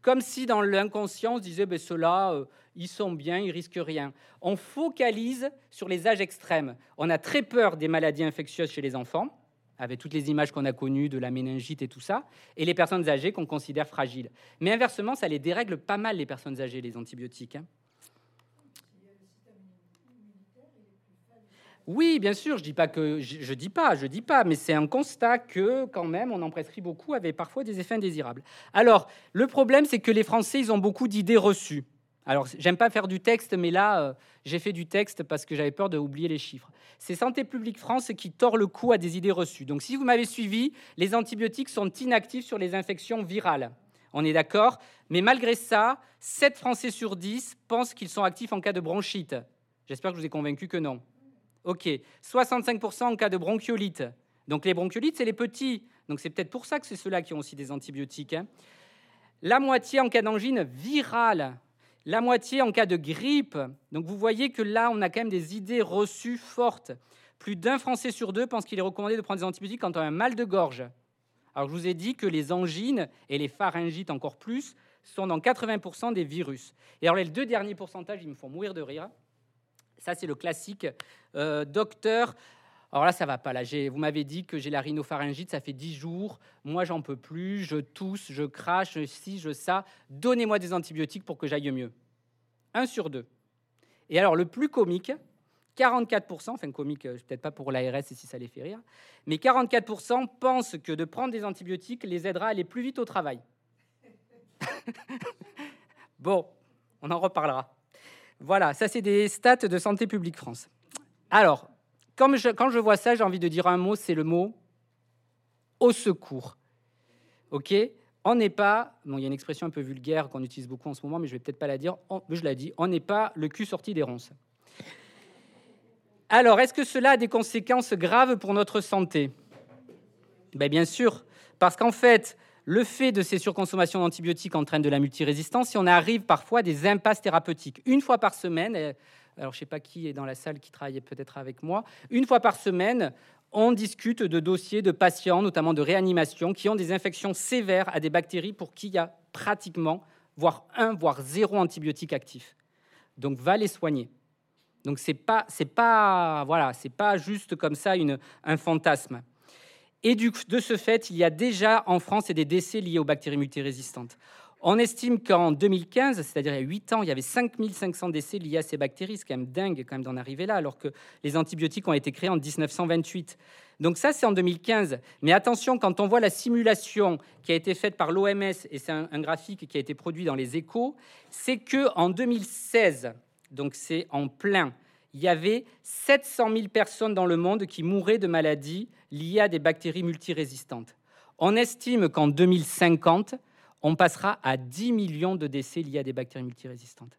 Comme si dans l'inconscient, on se disait, ben, ceux-là, euh, ils sont bien, ils risquent rien. On focalise sur les âges extrêmes. On a très peur des maladies infectieuses chez les enfants avec toutes les images qu'on a connues de la méningite et tout ça, et les personnes âgées qu'on considère fragiles. Mais inversement, ça les dérègle pas mal, les personnes âgées, les antibiotiques. Hein. Oui, bien sûr, je dis pas que je, dis pas, je dis pas, mais c'est un constat que quand même on en prescrit beaucoup avec parfois des effets indésirables. Alors, le problème c'est que les Français, ils ont beaucoup d'idées reçues. Alors, j'aime pas faire du texte, mais là, euh, j'ai fait du texte parce que j'avais peur d'oublier les chiffres. C'est Santé publique France qui tord le cou à des idées reçues. Donc, si vous m'avez suivi, les antibiotiques sont inactifs sur les infections virales. On est d'accord Mais malgré ça, 7 Français sur 10 pensent qu'ils sont actifs en cas de bronchite. J'espère que je vous ai convaincu que non. OK. 65% en cas de bronchiolite. Donc, les bronchiolites, c'est les petits. Donc, c'est peut-être pour ça que c'est ceux-là qui ont aussi des antibiotiques. Hein. La moitié en cas d'angine virale la moitié en cas de grippe. Donc vous voyez que là, on a quand même des idées reçues fortes. Plus d'un Français sur deux pense qu'il est recommandé de prendre des antibiotiques quand on a un mal de gorge. Alors je vous ai dit que les angines et les pharyngites encore plus sont dans 80% des virus. Et alors les deux derniers pourcentages, ils me font mourir de rire. Ça, c'est le classique euh, docteur alors là, ça va pas. Là, vous m'avez dit que j'ai la rhinopharyngite, ça fait 10 jours. Moi, j'en peux plus. Je tousse, je crache, je ci, je ça. Donnez-moi des antibiotiques pour que j'aille mieux. Un sur deux. Et alors, le plus comique, 44%, enfin comique, euh, peut-être pas pour l'ARS et si ça les fait rire, mais 44% pensent que de prendre des antibiotiques les aidera à aller plus vite au travail. bon, on en reparlera. Voilà, ça c'est des stats de Santé publique France. Alors, quand je, vois ça, j'ai envie de dire un mot, c'est le mot au secours. OK? On n'est pas, bon, il y a une expression un peu vulgaire qu'on utilise beaucoup en ce moment, mais je vais peut-être pas la dire, je la dis, on n'est pas le cul sorti des ronces. Alors, est-ce que cela a des conséquences graves pour notre santé? Ben, Bien sûr, parce qu'en fait, le fait de ces surconsommations d'antibiotiques entraîne de la multirésistance et on arrive parfois à des impasses thérapeutiques. Une fois par semaine, alors je ne sais pas qui est dans la salle qui travaille peut-être avec moi, une fois par semaine, on discute de dossiers de patients, notamment de réanimation, qui ont des infections sévères à des bactéries pour qui il y a pratiquement, voire un, voire zéro antibiotique actif. Donc va les soigner. Donc c'est pas, c'est pas, voilà, c'est pas juste comme ça un fantasme. Et de ce fait, il y a déjà en France des décès liés aux bactéries multirésistantes. On estime qu'en 2015, c'est-à-dire il y a 8 ans, il y avait 5500 décès liés à ces bactéries. C'est quand même dingue quand même d'en arriver là, alors que les antibiotiques ont été créés en 1928. Donc ça, c'est en 2015. Mais attention, quand on voit la simulation qui a été faite par l'OMS, et c'est un, un, graphique qui a été produit dans les échos, c'est que en 2016, donc c'est en plein, il y avait 700 000 personnes dans le monde qui mouraient de maladies liées à des bactéries multirésistantes. On estime qu'en 2050, on passera à 10 millions de décès liés à des bactéries multirésistantes.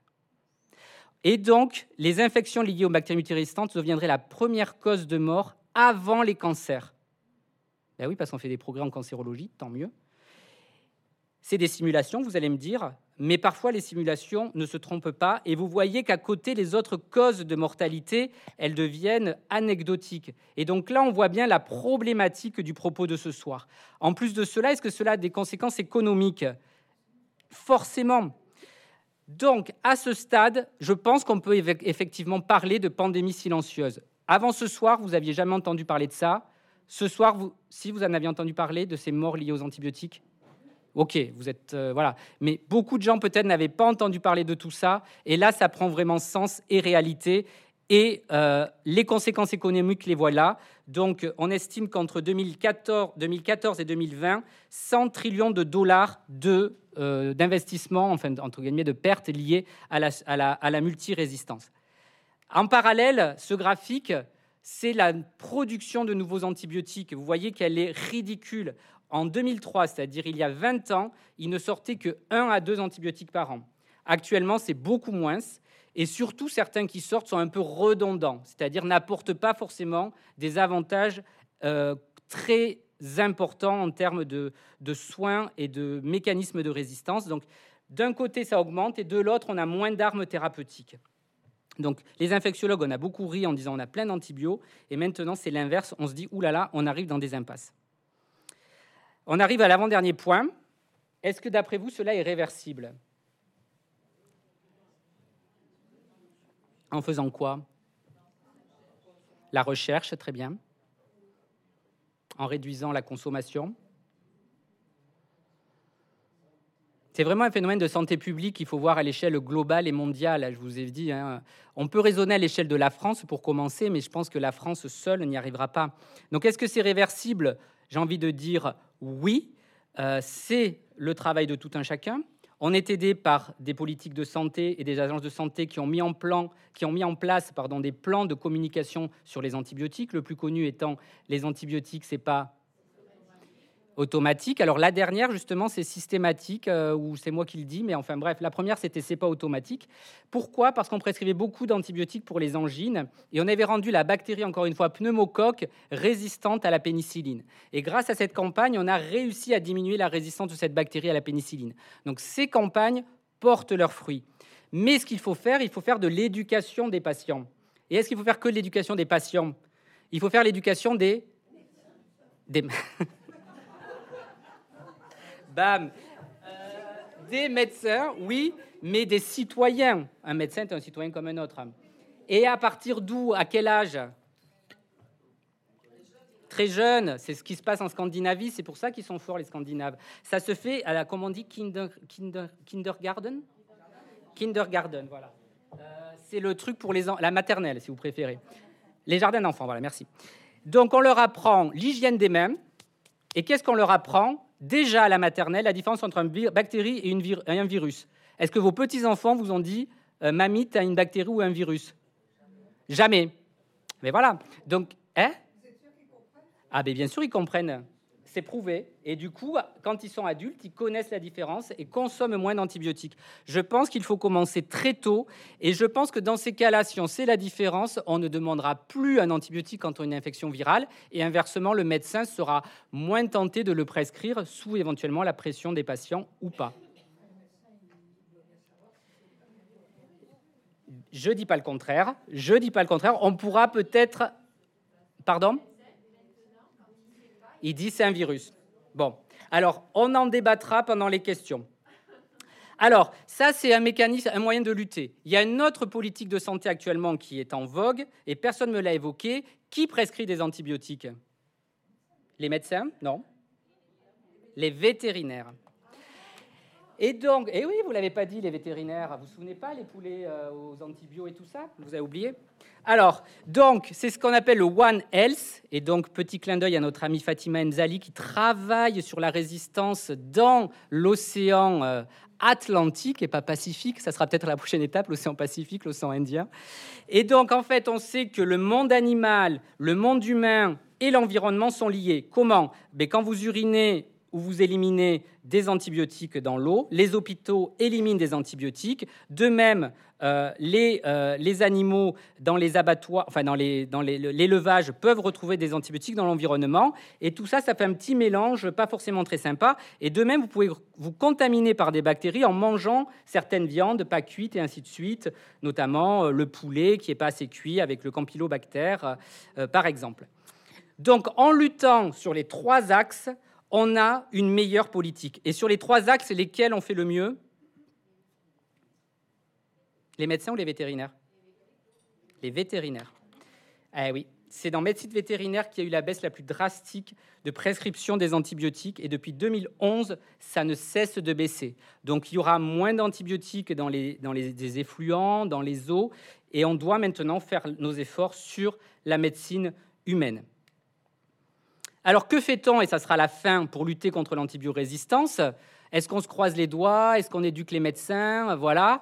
Et donc, les infections liées aux bactéries multirésistantes deviendraient la première cause de mort avant les cancers. Ben oui, parce qu'on fait des progrès en cancérologie, tant mieux. C'est des simulations, vous allez me dire, mais parfois les simulations ne se trompent pas et vous voyez qu'à côté, les autres causes de mortalité, elles deviennent anecdotiques. Et donc là, on voit bien la problématique du propos de ce soir. En plus de cela, est-ce que cela a des conséquences économiques? Forcément. Donc, à ce stade, je pense qu'on peut effectivement parler de pandémie silencieuse. Avant ce soir, vous n'aviez jamais entendu parler de ça. Ce soir, si vous en aviez entendu parler de ces morts liées aux antibiotiques, Ok, vous êtes euh, voilà, mais beaucoup de gens peut-être n'avaient pas entendu parler de tout ça, et là, ça prend vraiment sens et réalité. Et euh, les conséquences économiques, les voilà. Donc, on estime qu'entre 2014, 2014, et 2020, 100 trillions de dollars de euh, d'investissement, enfin entre guillemets, de pertes liées à la, à la, à la multirésistance. En parallèle, ce graphique, c'est la production de nouveaux antibiotiques. Vous voyez qu'elle est ridicule. En 2003, c'est-à-dire il y a 20 ans, il ne sortait que 1 à 2 antibiotiques par an. Actuellement, c'est beaucoup moins. Et surtout, certains qui sortent sont un peu redondants, c'est-à-dire n'apportent pas forcément des avantages euh, très importants en termes de, de, soins et de mécanismes de résistance. Donc, d'un côté, ça augmente, et de l'autre, on a moins d'armes thérapeutiques. Donc, les infectiologues, on a beaucoup ri en disant on a plein d'antibiotiques, et maintenant, c'est l'inverse. On se dit, oulala, on arrive dans des impasses. On arrive à l'avant-dernier point. Est-ce que d'après vous, cela est réversible? En faisant quoi? La recherche, très bien. En réduisant la consommation. C'est vraiment un phénomène de santé publique qu'il faut voir à l'échelle globale et mondiale. Je vous ai dit, hein. on peut raisonner à l'échelle de la France pour commencer, mais je pense que la France seule n'y arrivera pas. Donc, est-ce que c'est réversible? J'ai envie de dire oui, euh, c'est le travail de tout un chacun. On est aidé par des politiques de santé et des agences de santé qui ont mis en, place des plans de communication sur les antibiotiques. Le plus connu étant les antibiotiques, c'est pas automatique. Alors la dernière, justement, c'est systématique, euh, ou c'est moi qui le dis, mais enfin bref, la première, c'était c'est pas automatique. Pourquoi? Parce qu'on prescrivait beaucoup d'antibiotiques pour les angines, et on avait rendu la bactérie, encore une fois, pneumocoque, résistante à la pénicilline. Et grâce à cette campagne, on a réussi à diminuer la résistance de cette bactérie à la pénicilline. Donc ces campagnes portent leurs fruits. Mais ce qu'il faut faire, il faut faire de l'éducation des patients. Et est-ce qu'il faut faire que l'éducation des patients? Il faut faire l'éducation des... des... Bam. Euh, des médecins, oui, mais des citoyens. Un médecin est un citoyen comme un autre. Et à partir d'où À quel âge? Très jeune, c'est ce qui se passe en Scandinavie, c'est pour ça qu'ils sont forts les Scandinaves. Ça se fait à la, comment on dit, kinder, kinder, kindergarten? Kindergarten, voilà. Euh, c'est le truc pour les la maternelle, si vous préférez. Les jardins d'enfants, voilà, merci. Donc on leur apprend l'hygiène des mains. Et qu'est-ce qu'on leur apprend? Déjà à la maternelle la différence entre une bactérie et, un virus. Est-ce que vos petits-enfants vous ont dit euh, Mamie, tu as une bactérie ou un virus? Jamais. Mais voilà. Donc, hein? Ah, bien sûr, ils comprennent. C'est prouvé. Et du coup, quand ils sont adultes, ils connaissent la différence et consomment moins d'antibiotiques. Je pense qu'il faut commencer très tôt. Et je pense que dans ces cas-là, si on sait la différence, on ne demandera plus un antibiotique quand on a une infection virale. Et inversement, le médecin sera moins tenté de le prescrire sous éventuellement la pression des patients ou pas. Je dis pas le contraire. Je dis pas le contraire. On pourra peut-être. Pardon? Il dit c'est un virus. Bon. Alors, on en débattra pendant les questions. Alors, ça, c'est un mécanisme, un moyen de lutter. Il y a une autre politique de santé actuellement qui est en vogue, et personne ne me l'a évoqué. Qui prescrit des antibiotiques? Les médecins? Non. Les vétérinaires. Et donc, et oui, vous l'avez pas dit, les vétérinaires, vous vous souvenez pas les poulets euh, aux antibiotiques et tout ça Vous avez oublié? Alors, donc, c'est ce qu'on appelle le One Health. Et donc, petit clin d'œil à notre amie Fatima Nzali qui travaille sur la résistance dans l'océan euh, Atlantique et pas Pacifique. Ça sera peut-être la prochaine étape, l'océan Pacifique, l'océan Indien. Et donc, en fait, on sait que le monde animal, le monde humain et l'environnement sont liés. Comment? Mais ben, Quand vous urinez où vous éliminez des antibiotiques dans l'eau. Les hôpitaux éliminent des antibiotiques. De même, euh, les, euh, les, animaux dans les abattoirs, enfin dans l'élevage, les, peuvent retrouver des antibiotiques dans l'environnement. Et tout ça, ça fait un petit mélange pas forcément très sympa. Et de même, vous pouvez vous contaminer par des bactéries en mangeant certaines viandes pas cuites et ainsi de suite, notamment euh, le poulet qui n'est pas assez cuit avec le campylobactère, par exemple. Donc, en luttant sur les trois axes, on a une meilleure politique. Et sur les trois axes, lesquels on fait le mieux? Les médecins ou les vétérinaires? Les vétérinaires. Eh oui, c'est dans médecine vétérinaire qu'il y a eu la baisse la plus drastique de prescription des antibiotiques et depuis 2011, ça ne cesse de baisser. Donc il y aura moins d'antibiotiques dans les, dans les effluents, dans les eaux et on doit maintenant faire nos efforts sur la médecine humaine. Alors que fait-on, et ça sera la fin, pour lutter contre l'antibiorésistance? Est-ce qu'on se croise les doigts? Est-ce qu'on éduque les médecins? Voilà.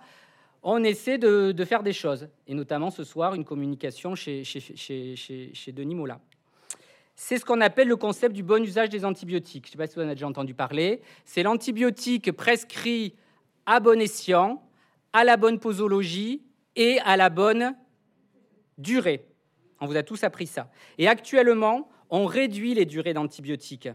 On essaie de, faire des choses, et notamment ce soir, une communication chez, chez, Denis Mola. C'est ce qu'on appelle le concept du bon usage des antibiotiques. Je ne sais pas si vous en avez déjà entendu parler. C'est l'antibiotique prescrit à bon escient, à la bonne posologie et à la bonne durée. On vous a tous appris ça. Et actuellement, on réduit les durées d'antibiotiques.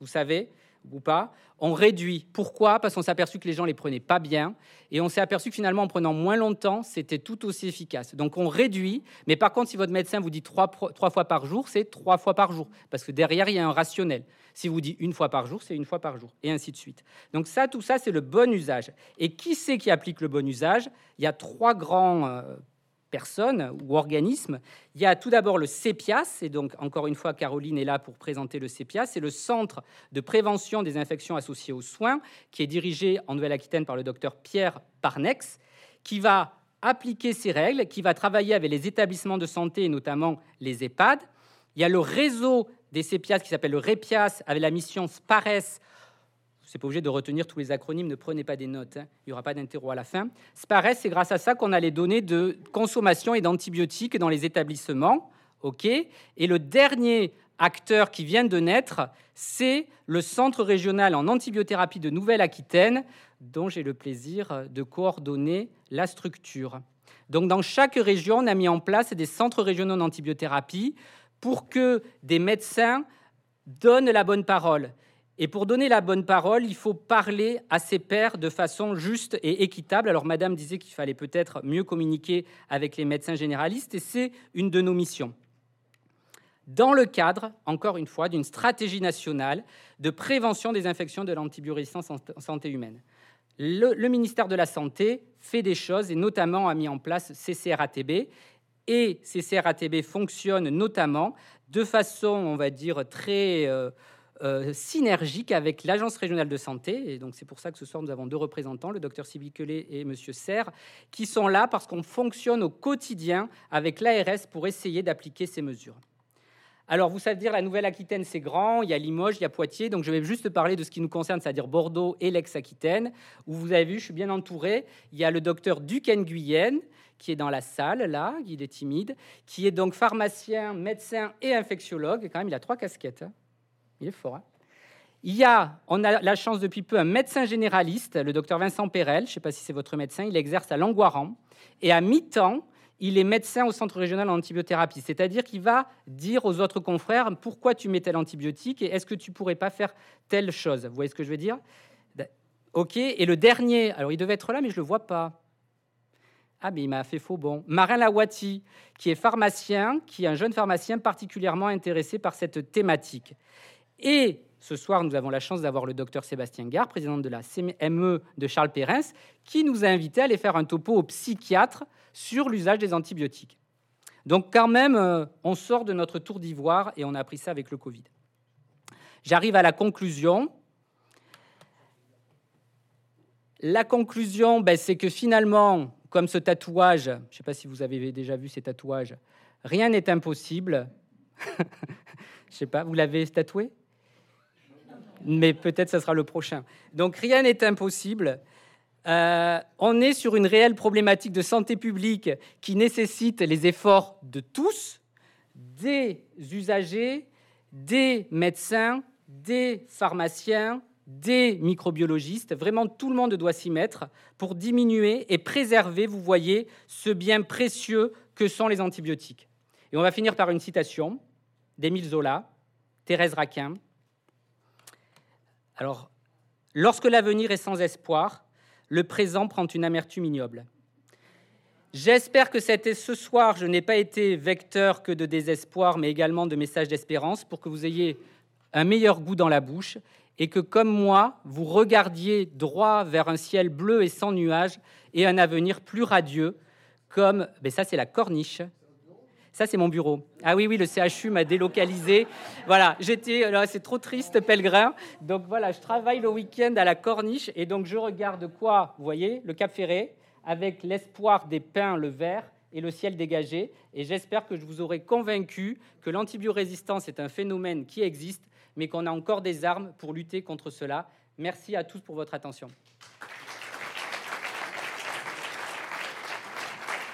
Vous savez, ou pas, on réduit. Pourquoi? Parce qu'on s'est aperçu que les gens les prenaient pas bien et on s'est aperçu que finalement en prenant moins longtemps, c'était tout aussi efficace. Donc on réduit, mais par contre si votre médecin vous dit trois, fois par jour, c'est trois fois par jour parce que derrière il y a un rationnel. Si vous dit une fois par jour, c'est une fois par jour et ainsi de suite. Donc ça, tout ça, c'est le bon usage. Et qui c'est qui applique le bon usage? Il y a trois grands euh, personnes ou organismes. Il y a tout d'abord le CEPIAS, et donc encore une fois, Caroline est là pour présenter le CEPIAS, c'est le Centre de prévention des infections associées aux soins, qui est dirigé en Nouvelle-Aquitaine par le docteur Pierre Parnex, qui va appliquer ces règles, qui va travailler avec les établissements de santé, notamment les EHPAD. Il y a le réseau des CEPIAS qui s'appelle le REPIAS, avec la mission SPARES, c'est pas obligé de retenir tous les acronymes, ne prenez pas des notes, hein. il n'y aura pas d'interro à la fin. SPARES, c'est grâce à ça qu'on a les données de consommation et d'antibiotiques dans les établissements. ok? Et le dernier acteur qui vient de naître, c'est le Centre régional en antibiothérapie de Nouvelle-Aquitaine, dont j'ai le plaisir de coordonner la structure. Donc dans chaque région, on a mis en place des centres régionaux d'antibiothérapie pour que des médecins donnent la bonne parole. Et pour donner la bonne parole, il faut parler à ses pairs de façon juste et équitable. Alors, Madame disait qu'il fallait peut-être mieux communiquer avec les médecins généralistes, et c'est une de nos missions. Dans le cadre, encore une fois, d'une stratégie nationale de prévention des infections de l'antibiorésistance en santé humaine. Le, ministère de la Santé fait des choses et notamment a mis en place CCRATB. Et CCRATB fonctionne notamment de façon, on va dire, très... Euh, euh, synergique avec l'Agence régionale de santé. Et donc, c'est pour ça que ce soir, nous avons deux représentants, le docteur Sylvie Quelet et monsieur Serre, qui sont là parce qu'on fonctionne au quotidien avec l'ARS pour essayer d'appliquer ces mesures. Alors, vous savez dire, la Nouvelle-Aquitaine, c'est grand, il y a Limoges, il y a Poitiers, donc je vais juste parler de ce qui nous concerne, c'est-à-dire Bordeaux et l'ex-Aquitaine, où vous avez vu, je suis bien entouré. Il y a le docteur Duquesne Guyenne, qui est dans la salle, là, il est timide, qui est donc pharmacien, médecin et infectiologue. Quand même, il a trois casquettes. Hein. Il est fort. Hein. Il y a, on a la chance depuis peu, un médecin généraliste, le docteur Vincent Perel, je ne sais pas si c'est votre médecin, il exerce à Langoiran, et à mi-temps, il est médecin au centre régional en antibiothérapie, c'est-à-dire qu'il va dire aux autres confrères pourquoi tu mets tel antibiotique et est-ce que tu pourrais pas faire telle chose? Vous voyez ce que je veux dire? Ok. Et le dernier, alors il devait être là, mais je le vois pas. Ah, mais il m'a fait faux bon. Marin Lawati, qui est pharmacien, qui est un jeune pharmacien particulièrement intéressé par cette thématique. Et ce soir, nous avons la chance d'avoir le docteur Sébastien Gare, président de la CME de Charles Pérens, qui nous a invités à aller faire un topo au psychiatre sur l'usage des antibiotiques. Donc quand même, euh, on sort de notre tour d'ivoire et on a appris ça avec le Covid. J'arrive à la conclusion. La conclusion, ben, c'est que finalement, comme ce tatouage, je ne sais pas si vous avez déjà vu ces tatouages, rien n'est impossible. je ne sais pas, vous l'avez tatoué? Mais peut-être ce sera le prochain. Donc rien n'est impossible. Euh, on est sur une réelle problématique de santé publique qui nécessite les efforts de tous, des usagers, des médecins, des pharmaciens, des microbiologistes. Vraiment, tout le monde doit s'y mettre pour diminuer et préserver, vous voyez, ce bien précieux que sont les antibiotiques. Et on va finir par une citation d'Émile Zola, Thérèse Raquin. Alors, lorsque l'avenir est sans espoir, le présent prend une amertume ignoble. J'espère que ce soir, je n'ai pas été vecteur que de désespoir, mais également de messages d'espérance pour que vous ayez un meilleur goût dans la bouche et que, comme moi, vous regardiez droit vers un ciel bleu et sans nuages et un avenir plus radieux, comme, mais ben ça c'est la corniche, ça, c'est mon bureau. Ah oui, oui, le CHU m'a délocalisé. Voilà, j'étais. C'est trop triste, pèlerin. Donc voilà, je travaille le week-end à la Corniche et donc je regarde quoi Vous voyez, le Cap Ferré, avec l'espoir des pins, le vert et le ciel dégagé. Et j'espère que je vous aurai convaincu que l'antibiorésistance est un phénomène qui existe, mais qu'on a encore des armes pour lutter contre cela. Merci à tous pour votre attention.